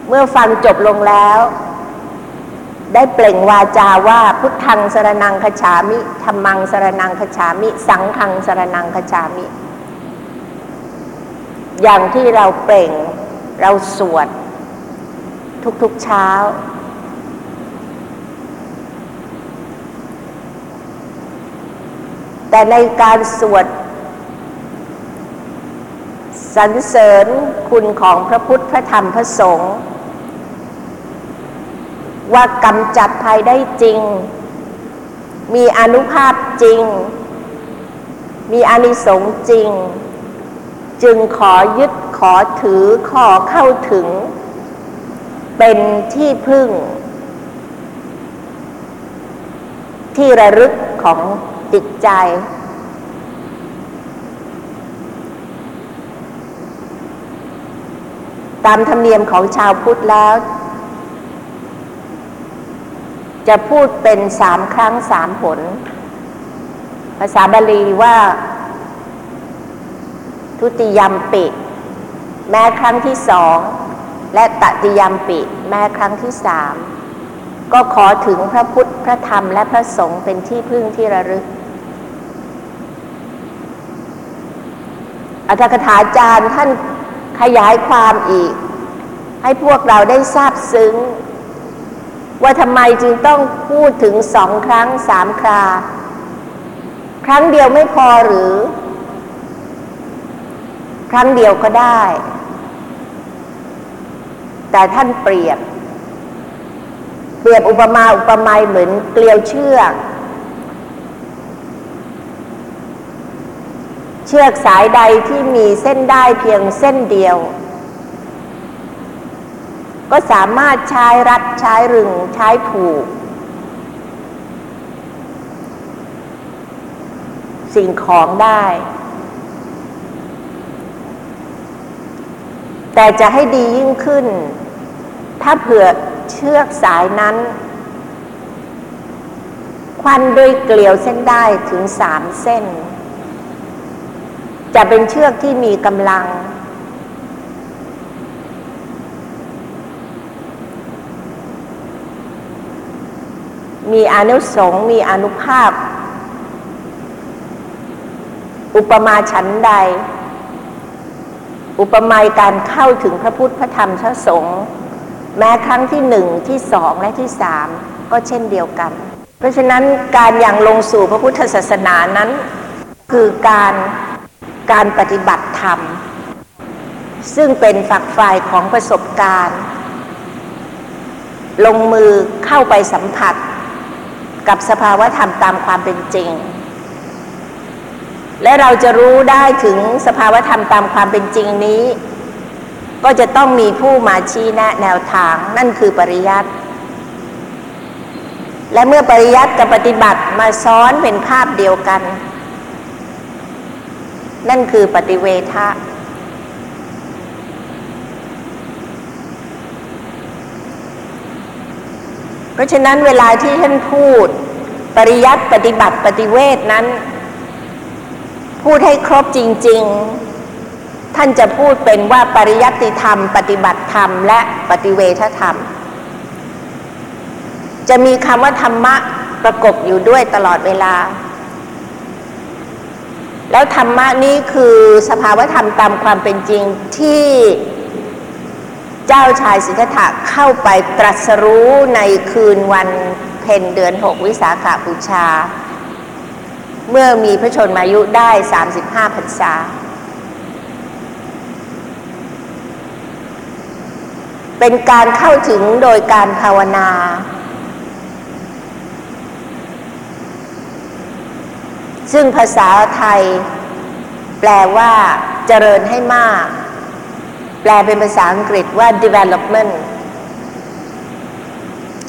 เมื่อฟังจบลงแล้ว ได้เปล่งวาจาว่าพุทธังสรนังคฉามิธรรมังสรนังคฉามิ สังฆังสรนังคฉามิ อย่างที่เราเปล่ง เราสวด ทุกๆเช้า แต่ในการสวดสรรเสริญคุณของพระพุทธพระธรรมพระสงฆ์ว่ากำจัดภัยได้จริง มีอนุภาพจริง มีอานิสงส์จริง จึงขอยึดขอถือขอเข้าถึง เป็นที่พึ่ง ที่ระลึกของจิตใจ ตามธรรมเนียมของชาวพุทธแล้ว จะพูดเป็นสามครั้งสามผล ภาษาบาลีว่า ทุติยมปิ แม้ครั้งที่สอง และตติยมปิ แม้ครั้งที่สาม ก็ขอถึงพระพุทธพระธรรมและพระสงฆ์เป็นที่พึ่งที่ระลึก อัตถกถาจารย์ท่านขยายความอีก ให้พวกเราได้ทราบซึ้ง ว่าทำไมจึงต้องพูดถึงสองครั้งสามครา ครั้งเดียวไม่พอหรือ ครั้งเดียวก็ได้ แต่ท่านเปรียบ เปรียบอุปมาอุปไมยเหมือนเกลียวเชือก เชือกสายใดที่มีเส้นได้เพียงเส้นเดียว ก็สามารถใช้รัดใช้รึงใช้ผูกสิ่งของได้ แต่จะให้ดียิ่งขึ้น ถ้าเผื่อเชือกสายนั้น ควันด้วยเกลียวเส้นได้ถึงสามเส้น จะเป็นเชือกที่มีกำลัง มีอนุสงส์มีอนุภาพ อุปมาฉันใด อุปมาการเข้าถึงพระพุทธพระธรรมพระสงฆ์แม้ครั้งที่หนึ่งที่สองและที่สามก็เช่นเดียวกัน เพราะฉะนั้นการอย่างลงสู่พระพุทธศาสนานั้น คือการการปฏิบัติธรรม ซึ่งเป็นฝักฝ่ายของประสบการณ์ ลงมือเข้าไปสัมผัส กับสภาวะธรรมตามความเป็นจริง และเราจะรู้ได้ถึงสภาวะธรรมตามความเป็นจริงนี้ ก็จะต้องมีผู้มาชี้แนะแนวทางนั่นคือปริยัติและเมื่อปริยัติกับปฏิบัติมาซ้อนเป็นภาพเดียวกัน นั่นคือปฏิเวทะเพราะฉะนั้นเวลาที่ท่านพูด ปริยัติปฏิบัติปฏิเวทนั้น พูดให้ครบจริง ๆ ท่านจะพูดเป็นว่าปริยัติธรรม ปฏิบัติธรรม และปฏิเวทธรรม จะมีคำว่าธรรมะประกบอยู่ด้วยตลอดเวลา แล้วธรรมะนี้คือสภาวธรรมตามความเป็นจริงที่เจ้าชายสิทธัตถะเข้าไปตรัสรู้ในคืนวันเพ็ญเดือนหกวิสาขาบูชา เมื่อมีพระชนมายุได้ 35พรรษา เป็นการเข้าถึงโดยการภาวนา ซึ่งภาษาไทย แปลว่าเจริญให้มาก แปลเป็นภาษาอังกฤษว่า development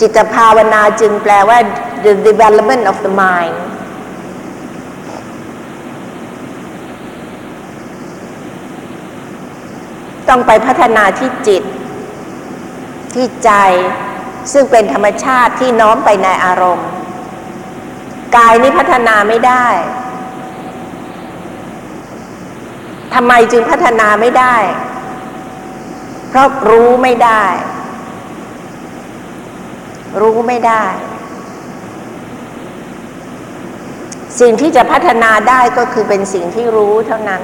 จิตภาวนาจึงแปลว่า the development of the mind ต้องไปพัฒนาที่จิต ที่ใจ ซึ่งเป็นธรรมชาติที่น้อมไปในอารมณ์ กายนี้พัฒนาไม่ได้ทำไมจึงพัฒนาไม่ได้ เพราะรู้ไม่ได้ รู้ไม่ได้ สิ่งที่จะพัฒนาได้ก็คือเป็นสิ่งที่รู้เท่านั้น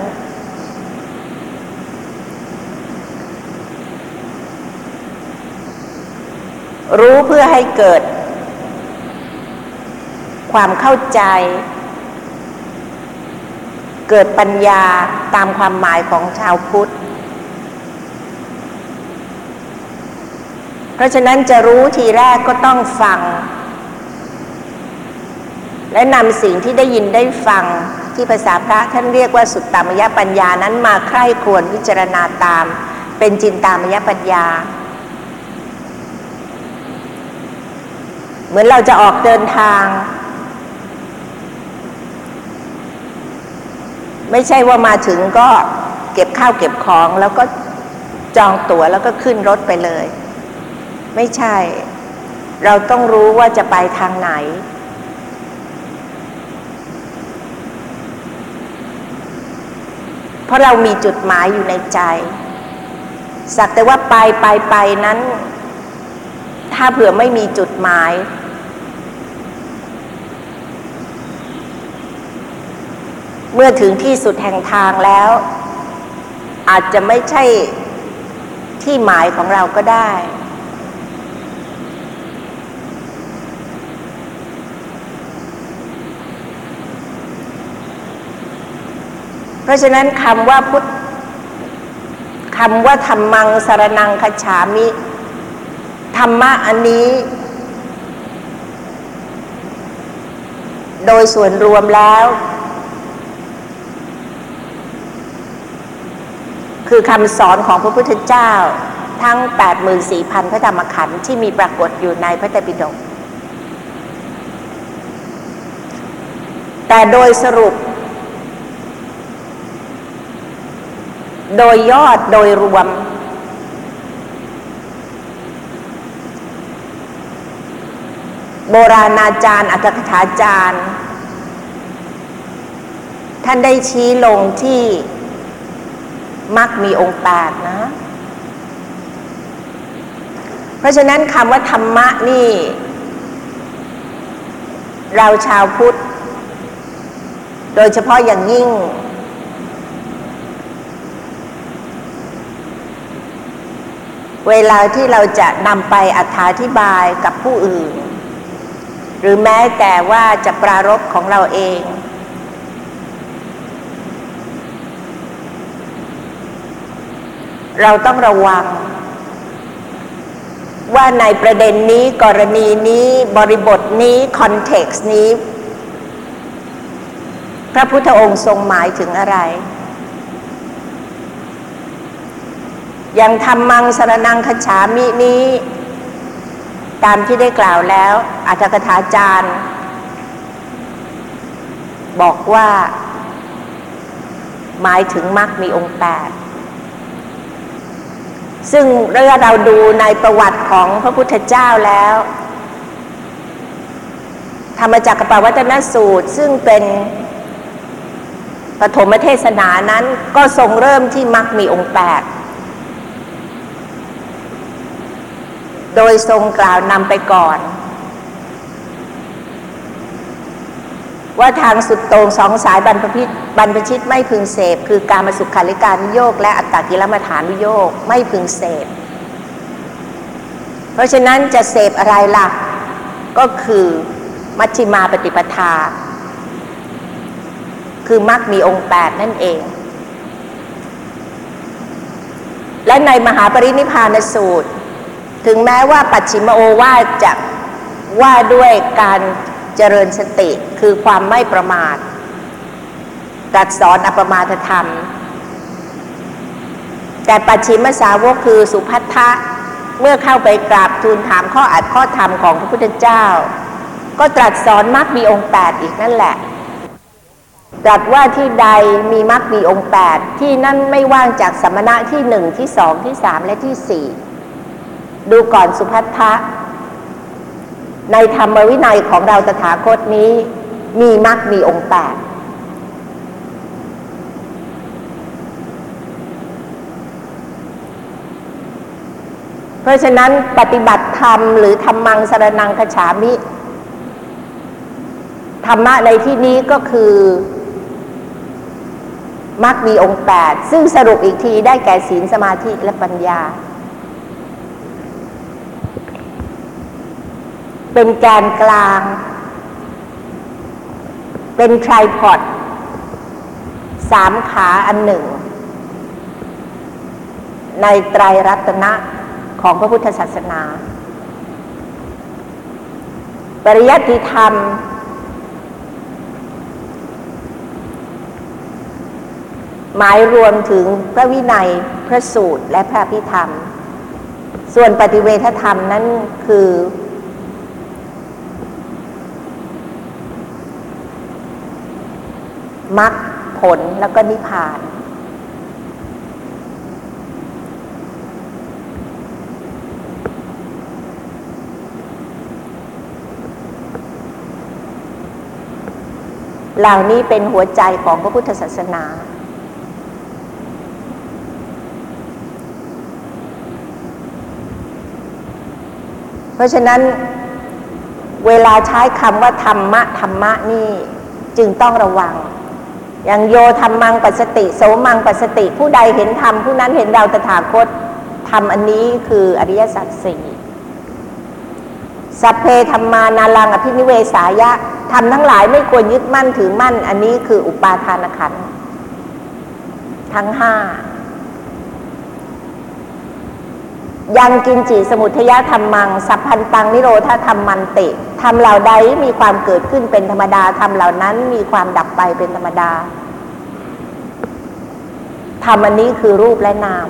รู้เพื่อให้เกิด ความเข้าใจ เกิดปัญญาตามความหมายของชาวพุทธ เพราะฉะนั้นจะรู้ทีแรกก็ต้องฟัง และนำสิ่งที่ได้ยินได้ฟังที่ภาษาพระท่านเรียกว่าสุตตามยปัญญานั้นมาใคร่ควญวิจารณาตาม เป็นจินตามยปัญญา เหมือนเราจะออกเดินทาง ไม่ใช่ว่ามาถึงก็เก็บข้าวเก็บของแล้วก็จองตั๋วแล้วก็ขึ้นรถไปเลย ไม่ใช่ เราต้องรู้ว่าจะไปทางไหน เพราะเรามีจุดหมายอยู่ในใจ สักแต่ว่าไปไปไปนั้น ถ้าเผื่อไม่มีจุดหมาย เมื่อถึงที่สุดแห่งทางแล้ว อาจจะไม่ใช่ที่หมายของเราก็ได้ เพราะฉะนั้นคำว่าพุทธคำว่าธรรมังสารนังคฉามิ ธรรมะอันนี้ โดยส่วนรวมแล้ว คือคำสอนของพระพุทธเจ้า ทั้ง 84,000 พระธรรมขันธ์ที่มีปรากฏอยู่ในพระไตรปิฎกแต่โดยสรุป โดยยอดโดยรวม โบราณอาจารย์อัตถกถาจารย์ ท่านได้ชี้ลงที่มักมีองค์แปดนะ เพราะฉะนั้นคำว่าธรรมะนี่ เราชาวพุทธ โดยเฉพาะอย่างยิ่ง เวลาที่เราจะนำไปอธิบายกับผู้อื่น หรือแม้แต่ว่าจะปรารบของเราเอง เราต้องระวัง ว่าในประเด็นนี้กรณีนี้บริบทนี้ context นี้ พระพุทธองค์ทรงหมายถึงอะไรอย่างธัมมังสรณัง คัจฉามินี้ ตามที่ได้กล่าวแล้วอรรถกถาจารย์ บอกว่า หมายถึงมรรคมีองค์แปดซึ่งเมื่อเราดูในประวัติของพระพุทธเจ้าแล้วธรรมจักรปวัตนสูตร ซึ่งเป็นปฐมเทศนานั้นก็ทรงเริ่มที่มรรคมีองค์แปด โดยทรงกล่าวนำไปก่อน ว่าทางสุดโต่งสองสายบรรพพิตบรรพชิตไม่พึงเสพ คือการมาสุขาริการโยกและอัตตกิลมัฐานนิโยกไม่พึงเสพ เพราะฉะนั้นจะเสพอะไรล่ะ ก็คือมัชฌิมาปฏิปทา คือมรรคมีองค์แปดนั่นเอง และในมหาปรินิพพานสูตร ถึงแม้ว่าปัจฉิมโอวาทจะว่าด้วยการเจริญสติคือความไม่ประมาทตรัสสอนอปมาทธรรม แต่ปัจฉิมสาวกคือสุพัทธะเมื่อเข้าไปกราบทูลถามข้ออัดข้อธรรมของพระพุทธเจ้า ก็ตรัสสอนมรรคมีองค์แปดอีกนั่นแหละ ตรัสว่าที่ใดมีมรรคมีองค์แปดที่นั่นไม่ว่างจากสมณะที่หนึ่งที่สองที่สามและที่สี่ ดูก่อนสุพัทธะ ในธรรมวินัยของเราตถาคตนี้ มีมรรคมีองค์แปดเพราะฉะนั้นปฏิบัติธรรมหรือธรรมังสรนังคฉามิ ธรรมะในที่นี้ก็คือมรรคมีองค์แปดซึ่งสรุปอีกทีได้แก่ศีลสมาธิและปัญญา เป็นแกนกลาง เป็นไทรพอดสามขาอันหนึ่ง ในไตรรัตนะของพระพุทธศาสนา ปริยัติธรรม หมายรวมถึงพระวินัย พระสูตรและพระพิธรรม ส่วนปฏิเวทธรรมนั้นคือ มรรคผลแล้วก็นิพพาน เหล่านี้เป็นหัวใจของพระพุทธศาสนาเพราะฉะนั้นเวลาใช้คำว่าธรรมะธรรมะนี่จึงต้องระวัง อย่างโยธรรมังปัสติ โสมังปัสติ ผู้ใดเห็นธรรมผู้นั้นเห็นเราตถาคตธรรมอันนี้คืออริยสัจสี่สัพเพธรรมานารังอภินิเวสายะทำทั้งหลายไม่ควรยึดมั่นถือมั่น อันนี้คืออุปาทานขันธ์ทั้งห้า ยังกินจีสมุทยธรรมัง สัพพันตังนิโรธธรรมมันติทำเหล่าใดมีความเกิดขึ้นเป็นธรรมดาทำเหล่านั้นมีความดับไปเป็นธรรมดาธรรมอันนี้คือรูปและนาม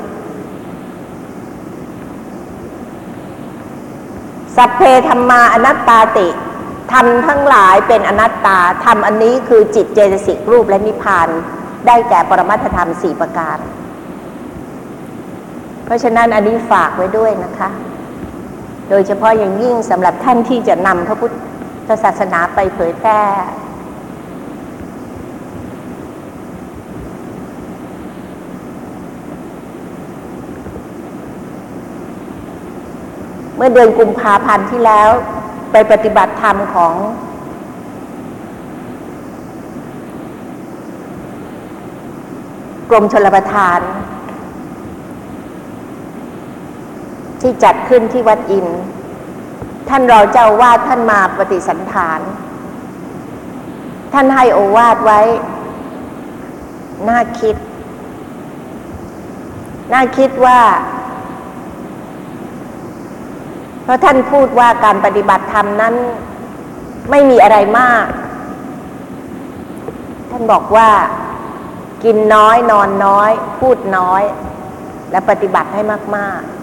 สัพเพธรรมาอนัตตาติทำทั้งหลายเป็นอนัตตาทำอันนี้คือจิตเจตสิกรูปและนิพพาน ได้แก่ปรมัตถธรรมสี่ประการ เพราะฉะนั้นอันนี้ฝากไว้ด้วยนะคะ โดยเฉพาะอย่างยิ่งสำหรับท่านที่จะนำพระพุทธศาสนาไปเผยแพร่เมื่อเดือนกุมภาพันธ์ที่แล้วไปปฏิบัติธรรมของ กรมชลประทาน ที่จัดขึ้นที่วัดอิน ท่านรอเจ้าอาวาดท่านมาปฏิสันฐาน ท่านให้โอวาดไว้ น่าคิด น่าคิดว่า เพราะท่านพูดว่าการปฏิบัติธรรมนั้น ไม่มีอะไรมาก ท่านบอกว่ากินน้อยนอนน้อย พูดน้อย และปฏิบัติให้มาก ๆ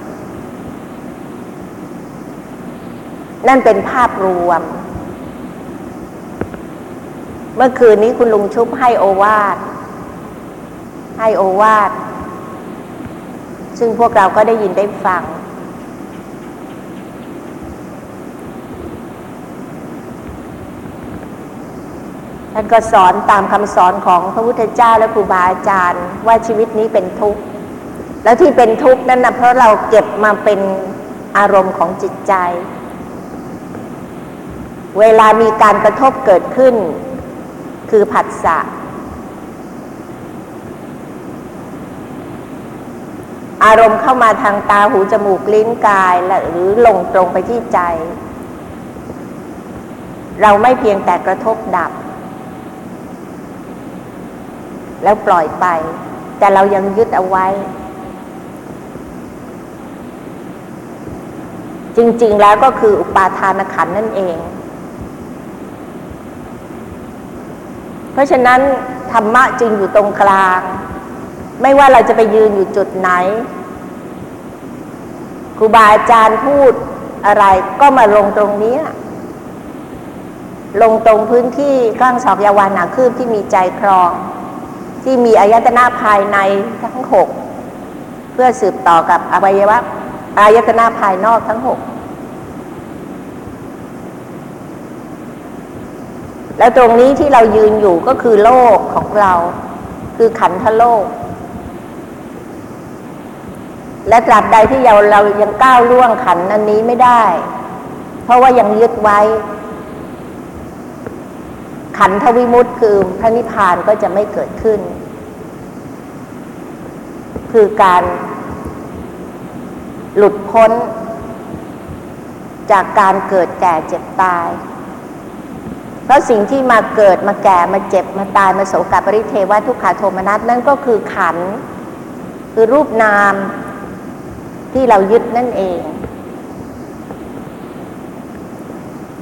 นั่นเป็นภาพรวม เมื่อคืนนี้คุณลุงชุบให้โอวาท ให้โอวาท ซึ่งพวกเราก็ได้ยินได้ฟัง ท่านก็สอนตามคำสอนของพระพุทธเจ้าและครูบาอาจารย์ ว่าชีวิตนี้เป็นทุกข์ แล้วที่เป็นทุกข์นั่นนะเพราะเราเก็บมาเป็นอารมณ์ของจิตใจ เวลามีการกระทบเกิดขึ้น คือผัสสะอารมณ์เข้ามาทางตาหูจมูกลิ้นกายและหรือลงตรงไปที่ใจ เราไม่เพียงแต่กระทบดับ แล้วปล่อยไป แต่เรายังยึดเอาไว้ จริงๆแล้วก็คืออุปาทานขันนั่นเอง เพราะฉะนั้นธรรมะจึงอยู่ตรงกลาง ไม่ว่าเราจะไปยืนอยู่จุดไหนครูบาอาจารย์พูดอะไรก็มาลงตรงนี้ ลงตรงพื้นที่ข้างศอกยาวานาคืบที่มีใจครอง ที่มีอายตนะภายในทั้งหกเพื่อสืบต่อกับอวัยวะอายตนะภายนอกทั้งหก แล้วตรงนี้ที่เรายืนอยู่ก็คือโลกของเรา คือขันธโลก และตราบใดที่เราเรายังก้าวล่วงขันอันนี้ไม่ได้ เพราะว่ายังยึดไว้ ขันธวิมุตต์คือพระนิพพานก็จะไม่เกิดขึ้น คือการหลุดพ้นจากการเกิดแก่เจ็บตาย เพราะสิ่งที่มาเกิดมาแก่มาเจ็บมาตายมาโศกปริเทวะทุกขาโทมนัสนั่นก็คือขัน คือรูปนามที่เรายึดนั่นเอง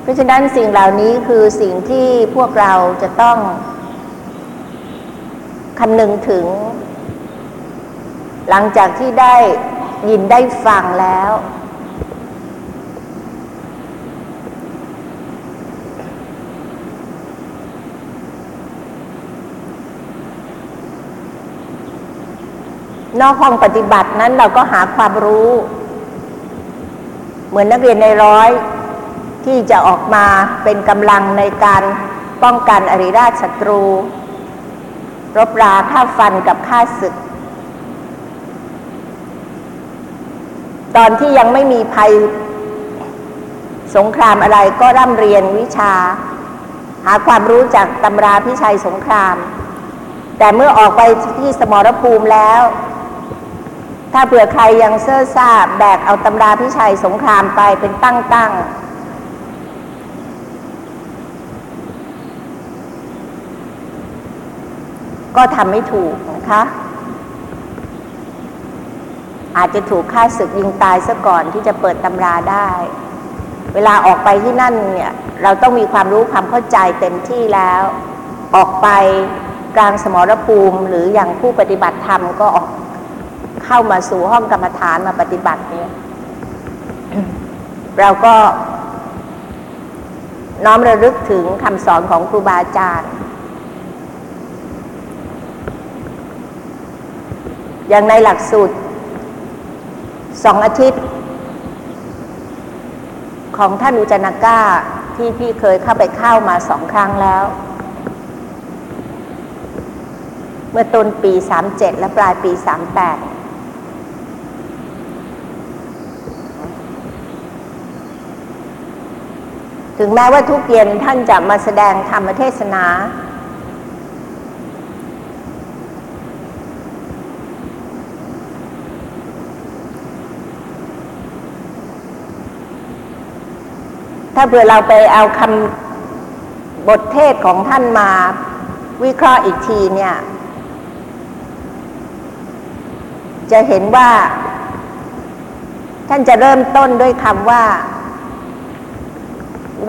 เพราะฉะนั้นสิ่งเหล่านี้คือสิ่งที่พวกเราจะต้องคำนึงถึง หลังจากที่ได้ยินได้ฟังแล้ว นอกห้องปฏิบัตินั้นเราก็หาความรู้ เหมือนนักเรียนในร้อยที่จะออกมาเป็นกำลังในการป้องกันอริราชศัตรู รบราฆ่าฟันกับฆ่าศึก ตอนที่ยังไม่มีภัยสงครามอะไรก็ร่ำเรียนวิชา หาความรู้จากตำราพิชัยสงคราม แต่เมื่อออกไปที่สมรภูมิแล้ว ถ้าเผื่อใครยังเซ่อซ่าแบกเอาตำราพิชัยสงครามไปเป็นตั้งตั้งก็ทำไม่ถูกนะคะ อาจจะถูกฆ่าศึกยิงตายซะก่อนที่จะเปิดตำราได้ เวลาออกไปที่นั่นเนี่ย เราต้องมีความรู้ความเข้าใจเต็มที่แล้ว ออกไปกลางสมรภูมิหรืออย่างผู้ปฏิบัติธรรมก็ออก เข้ามาสู่ห้องกรรมฐานมาปฏิบัติเนี่ยเราก็น้อมระลึกถึงคำสอนของครูบาอาจารย์ อย่างในหลักสูตรสองอาทิตย์ ของท่านอุจนาก้าที่พี่เคยเข้าไปเข้ามาสองครั้งแล้ว เมื่อต้นปี 37 และปลายปี 38 ถึงแม้ว่าทุกเย็นท่านจะมาแสดงธรรมเทศนา ถ้าเผื่อเราไปเอาคำบทเทศของท่านมาวิเคราะห์อีกทีเนี่ย จะเห็นว่า ท่านจะเริ่มต้นด้วยคำว่า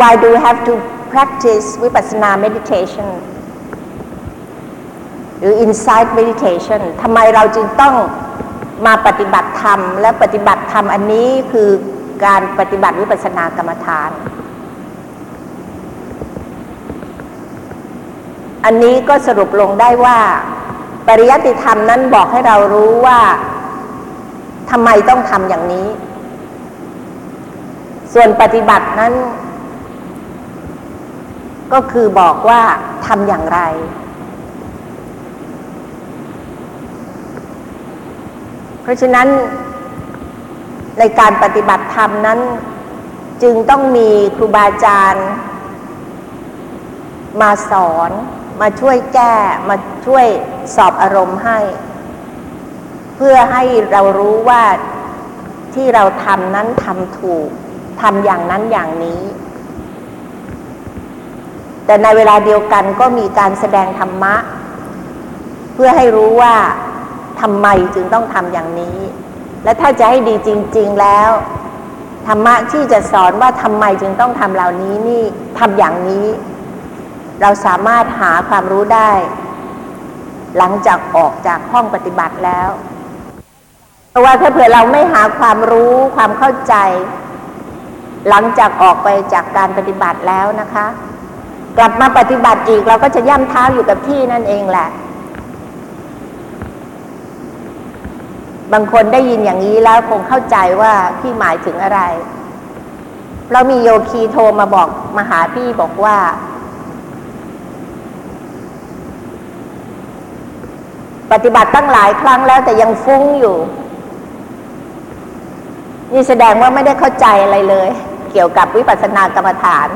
why do you have to practice vipassana meditation หรือ insight meditation ทำไมเราจึงต้องมาปฏิบัติธรรม และปฏิบัติธรรมอันนี้คือการปฏิบัติวิปัสสนากรรมฐาน อันนี้ก็สรุปลงได้ว่า ปริยัติธรรมนั้นบอกให้เรารู้ว่าทำไมต้องทำอย่างนี้ ส่วนปฏิบัตินั้น ก็คือบอกว่าทำอย่างไร เพราะฉะนั้นในการปฏิบัติธรรมนั้น จึงต้องมีครูบาอาจารย์ มาสอนมาช่วยแก้มาช่วยสอบอารมณ์ให้ เพื่อให้เรารู้ว่าที่เราทำนั้นทำถูกทำอย่างนั้นอย่างนี้ แต่ในเวลาเดียวกันก็มีการแสดงธรรมะ เพื่อให้รู้ว่าทำไมจึงต้องทำอย่างนี้ และถ้าจะให้ดีจริง ๆแล้วธรรมะที่จะสอนว่าทำไมจึงต้องทำเหล่านี้นี่ทำอย่างนี้ เราสามารถหาความรู้ได้ หลังจากออกจากห้องปฏิบัติแล้ว เพราะว่าถ้าเผื่อเราไม่หาความรู้ความเข้าใจ หลังจากออกไปจากการปฏิบัติแล้วนะคะ กลับมาปฏิบัติอีกเราก็จะย่ำเท้าอยู่กับที่นั่นเองแหละ บางคนได้ยินอย่างนี้แล้วคงเข้าใจว่าพี่หมายถึงอะไร เรามีโยคีโทรมาบอกมาหาพี่บอกว่า ปฏิบัติตั้งหลายครั้งแล้วแต่ยังฟุ้งอยู่ นี่แสดงว่าไม่ได้เข้าใจอะไรเลย เกี่ยวกับวิปัสสนากรรมฐาน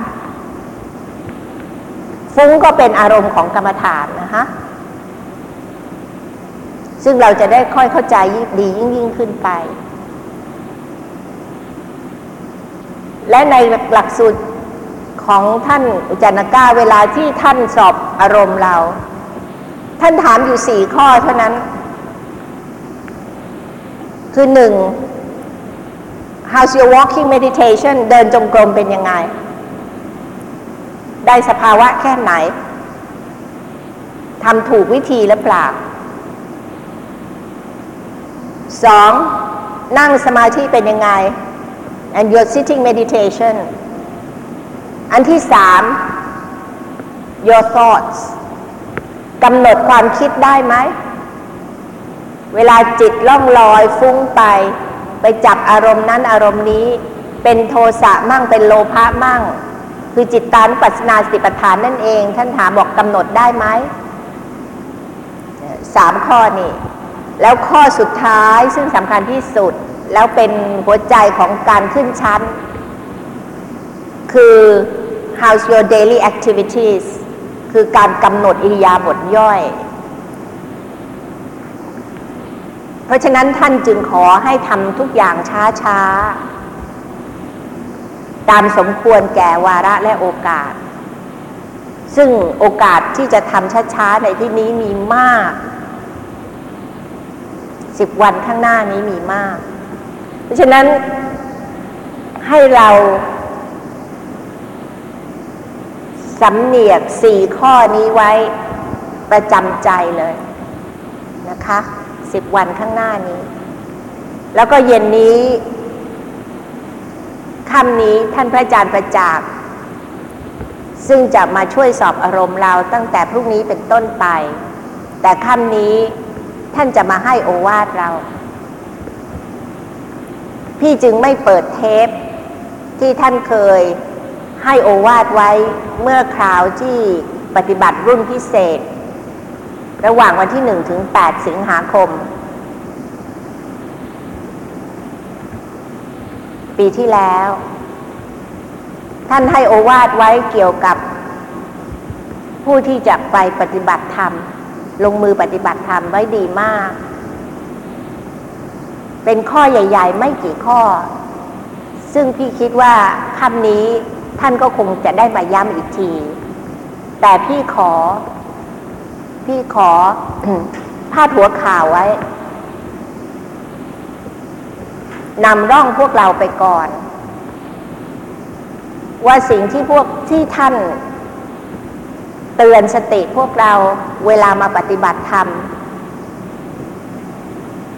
ฟุ้งก็เป็นอารมณ์ของกรรมฐานนะคะซึ่งเราจะได้ค่อยเข้าใจดียิ่งยิ่งขึ้นไป และในหลักสูตรของท่านอุจจานก้าเวลาที่ท่านสอบอารมณ์เรา ท่านถามอยู่สี่ข้อเท่านั้น คือหนึ่ง how's your walking meditation เดินจงกรมเป็นยังไง ได้สภาวะแค่ไหนทำถูกวิธีหรือเปล่าสองนั่งสมาธิเป็นยังไง and your sitting meditation อันที่สาม your thoughts กำหนดความคิดได้ไหม เวลาจิตล่องลอยฟุ้งไป ไปจับอารมณ์นั้นอารมณ์นี้ เป็นโทสะมั่งเป็นโลภะมั่ง คือจิตตานุปัสสนาสติปัฏฐานนั่นเอง ท่านถามบอกกำหนดได้ไหมสามข้อนี่ แล้วข้อสุดท้ายซึ่งสำคัญที่สุด แล้วเป็นหัวใจของการขึ้นชั้น คือ how's your daily activities คือการกำหนดอิริยาบถย่อย เพราะฉะนั้นท่านจึงขอให้ทำทุกอย่างช้าๆ ตามสมควรแก่วาระและโอกาส ซึ่งโอกาสที่จะทำช้าๆในที่นี้มีมากสิบวันข้างหน้านี้มีมาก เพราะฉะนั้นให้เราสำเนียกสี่ข้อนี้ไว้ประจำใจเลยนะคะสิบวันข้างหน้านี้ แล้วก็เย็นนี้ ค่ำนี้ท่านพระอาจารย์ประจักษ์ซึ่งจะมาช่วยสอบอารมณ์เราตั้งแต่พรุ่งนี้เป็นต้นไป แต่ค่ำนี้ท่านจะมาให้โอวาทเรา พี่จึงไม่เปิดเทป ที่ท่านเคยให้โอวาทไว้เมื่อคราวที่ปฏิบัติรุ่นพิเศษ ระหว่างวันที่หนึ่งถึงแปดสิงหาคม ปีที่แล้ว ท่านให้โอวาทไว้เกี่ยวกับ ผู้ที่จะไปปฏิบัติธรรม ลงมือปฏิบัติธรรมไว้ดีมาก เป็นข้อใหญ่ ๆ ไม่กี่ข้อ ซึ่งพี่คิดว่าคำนี้ท่านก็คงจะได้มาย้ำอีกที แต่พี่ขอ พี่ขอพาดหัวข่าวไว้ นำร่องพวกเราไปก่อน ว่าสิ่งที่พวกที่ท่าน เตือนสติพวกเราเวลามาปฏิบัติธรรม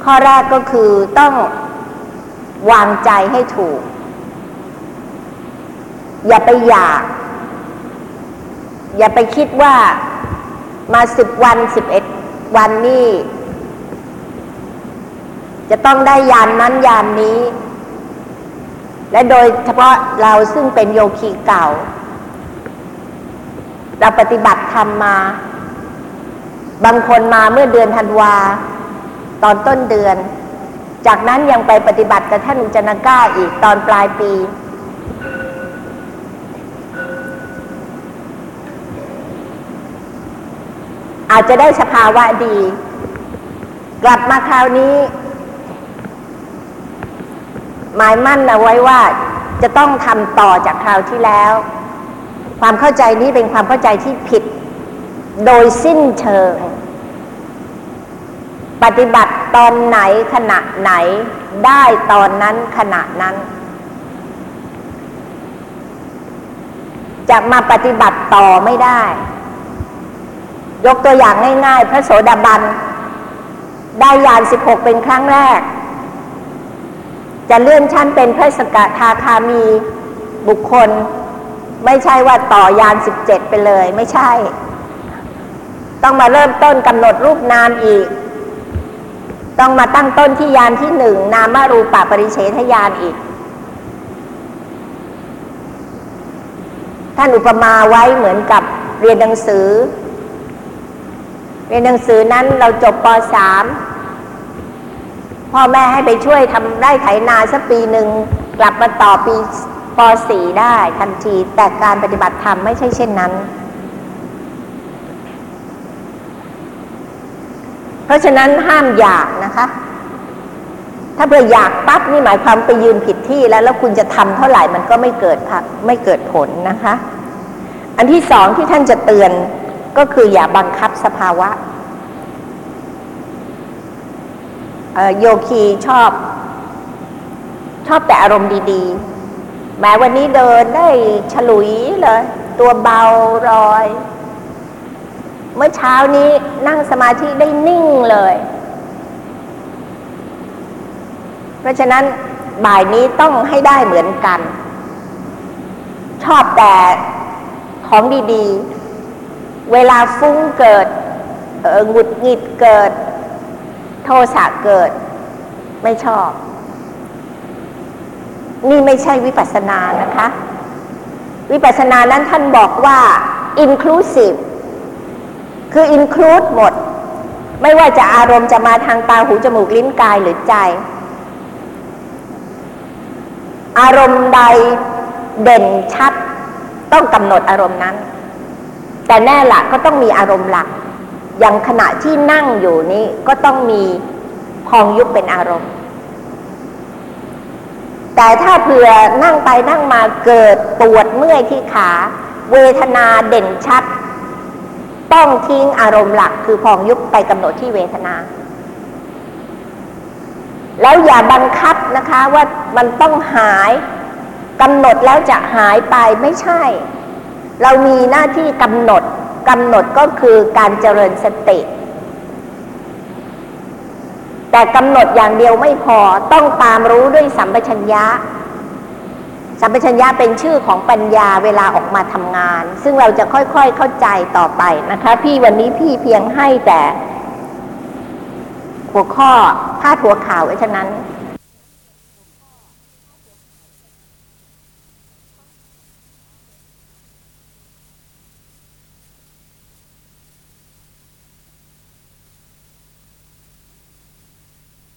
ข้อแรกก็คือต้องวางใจให้ถูก อย่าไปอยาก อย่าไปคิดว่ามาสิบวันสิบเอ็ดวันนี่ จะต้องได้ยานนั้นยานนี้ และโดยเฉพาะเราซึ่งเป็นโยคีเก่า เราปฏิบัติธรรมมา บางคนมาเมื่อเดือนธันวา ตอนต้นเดือน จากนั้นยังไปปฏิบัติกับท่านอุจนาก้าอีกตอนปลายปี อาจจะได้สภาวะดี กลับมาคราวนี้ หมายมั่นเอาไว้ว่าจะต้องทำต่อจากคราวที่แล้ว ความเข้าใจนี้เป็นความเข้าใจที่ผิด โดยสิ้นเชิง ปฏิบัติตอนไหนขณะไหนได้ตอนนั้นขณะนั้น จะมาปฏิบัติต่อไม่ได้ ยกตัวอย่างง่าย ๆ พระโสดาบันได้ยานสิบหกเป็นครั้งแรก จะเลื่อนชั้นเป็นพระสกทาคามีบุคคล ไม่ใช่ว่าต่อยานสิบเจ็ดไปเลย ไม่ใช่ ต้องมาเริ่มต้นกำหนดรูปนามอีก ต้องมาตั้งต้นที่ยานที่หนึ่งนามารูปะปริเฉทยานอีก ท่านอุปมาไว้เหมือนกับเรียนหนังสือ เรียนหนังสือนั้นเราจบป .3 พ่อแม่ให้ไปช่วยทำไร่ไถนาสักปีหนึ่งกลับมาต่อปีป .4 ได้ทันทีแต่การปฏิบัติธรรมไม่ใช่เช่นนั้น เพราะฉะนั้นห้ามอยากนะคะ ถ้าเผื่ออยากปั๊บนี่หมายความไปยืนผิดที่แล้ว แล้วคุณจะทำเท่าไหร่มันก็ไม่เกิดไม่เกิดผลนะคะ อันที่สองที่ท่านจะเตือนก็คืออย่าบังคับสภาวะเอ่อ โยคีชอบ ชอบแต่อารมณ์ดีๆ แม้วันนี้เดินได้ฉลุยเลย ตัวเบารอย เมื่อเช้านี้นั่งสมาธิได้นิ่งเลย เพราะฉะนั้นบ่ายนี้ต้องให้ได้เหมือนกัน ชอบแต่ของดีๆ เวลาฟุ้งเกิดหงุดหงิดเกิด โทสะเกิด ไม่ชอบ นี่ไม่ใช่วิปัสสนานะคะ วิปัสสนานั้นท่านบอกว่า inclusive คือ include หมด ไม่ว่าจะอารมณ์จะมาทางตาหูจมูกลิ้นกายหรือใจ อารมณ์ใดเด่นชัด ต้องกำหนดอารมณ์นั้น แต่แน่ละก็ต้องมีอารมณ์หลัก อย่างขณะที่นั่งอยู่นี้ก็ต้องมีพองยุบเป็นอารมณ์ แต่ถ้าเผื่อนั่งไปนั่งมาเกิดปวดเมื่อยที่ขา เวทนาเด่นชัด ต้องทิ้งอารมณ์หลักคือพองยุบไปกำหนดที่เวทนา แล้วอย่าบังคับนะคะว่ามันต้องหายกำหนดแล้วจะหายไปไม่ใช่ เรามีหน้าที่กำหนด กำหนดก็คือการเจริญสติ แต่กำหนดอย่างเดียวไม่พอต้องตามรู้ด้วยสัมปชัญญะ สัมปชัญญะเป็นชื่อของปัญญาเวลาออกมาทำงาน ซึ่งเราจะค่อยๆเข้าใจต่อไปนะคะ พี่วันนี้พี่เพียงให้แต่ หัวข้อพาดหัวข่าวไว้เท่านั้น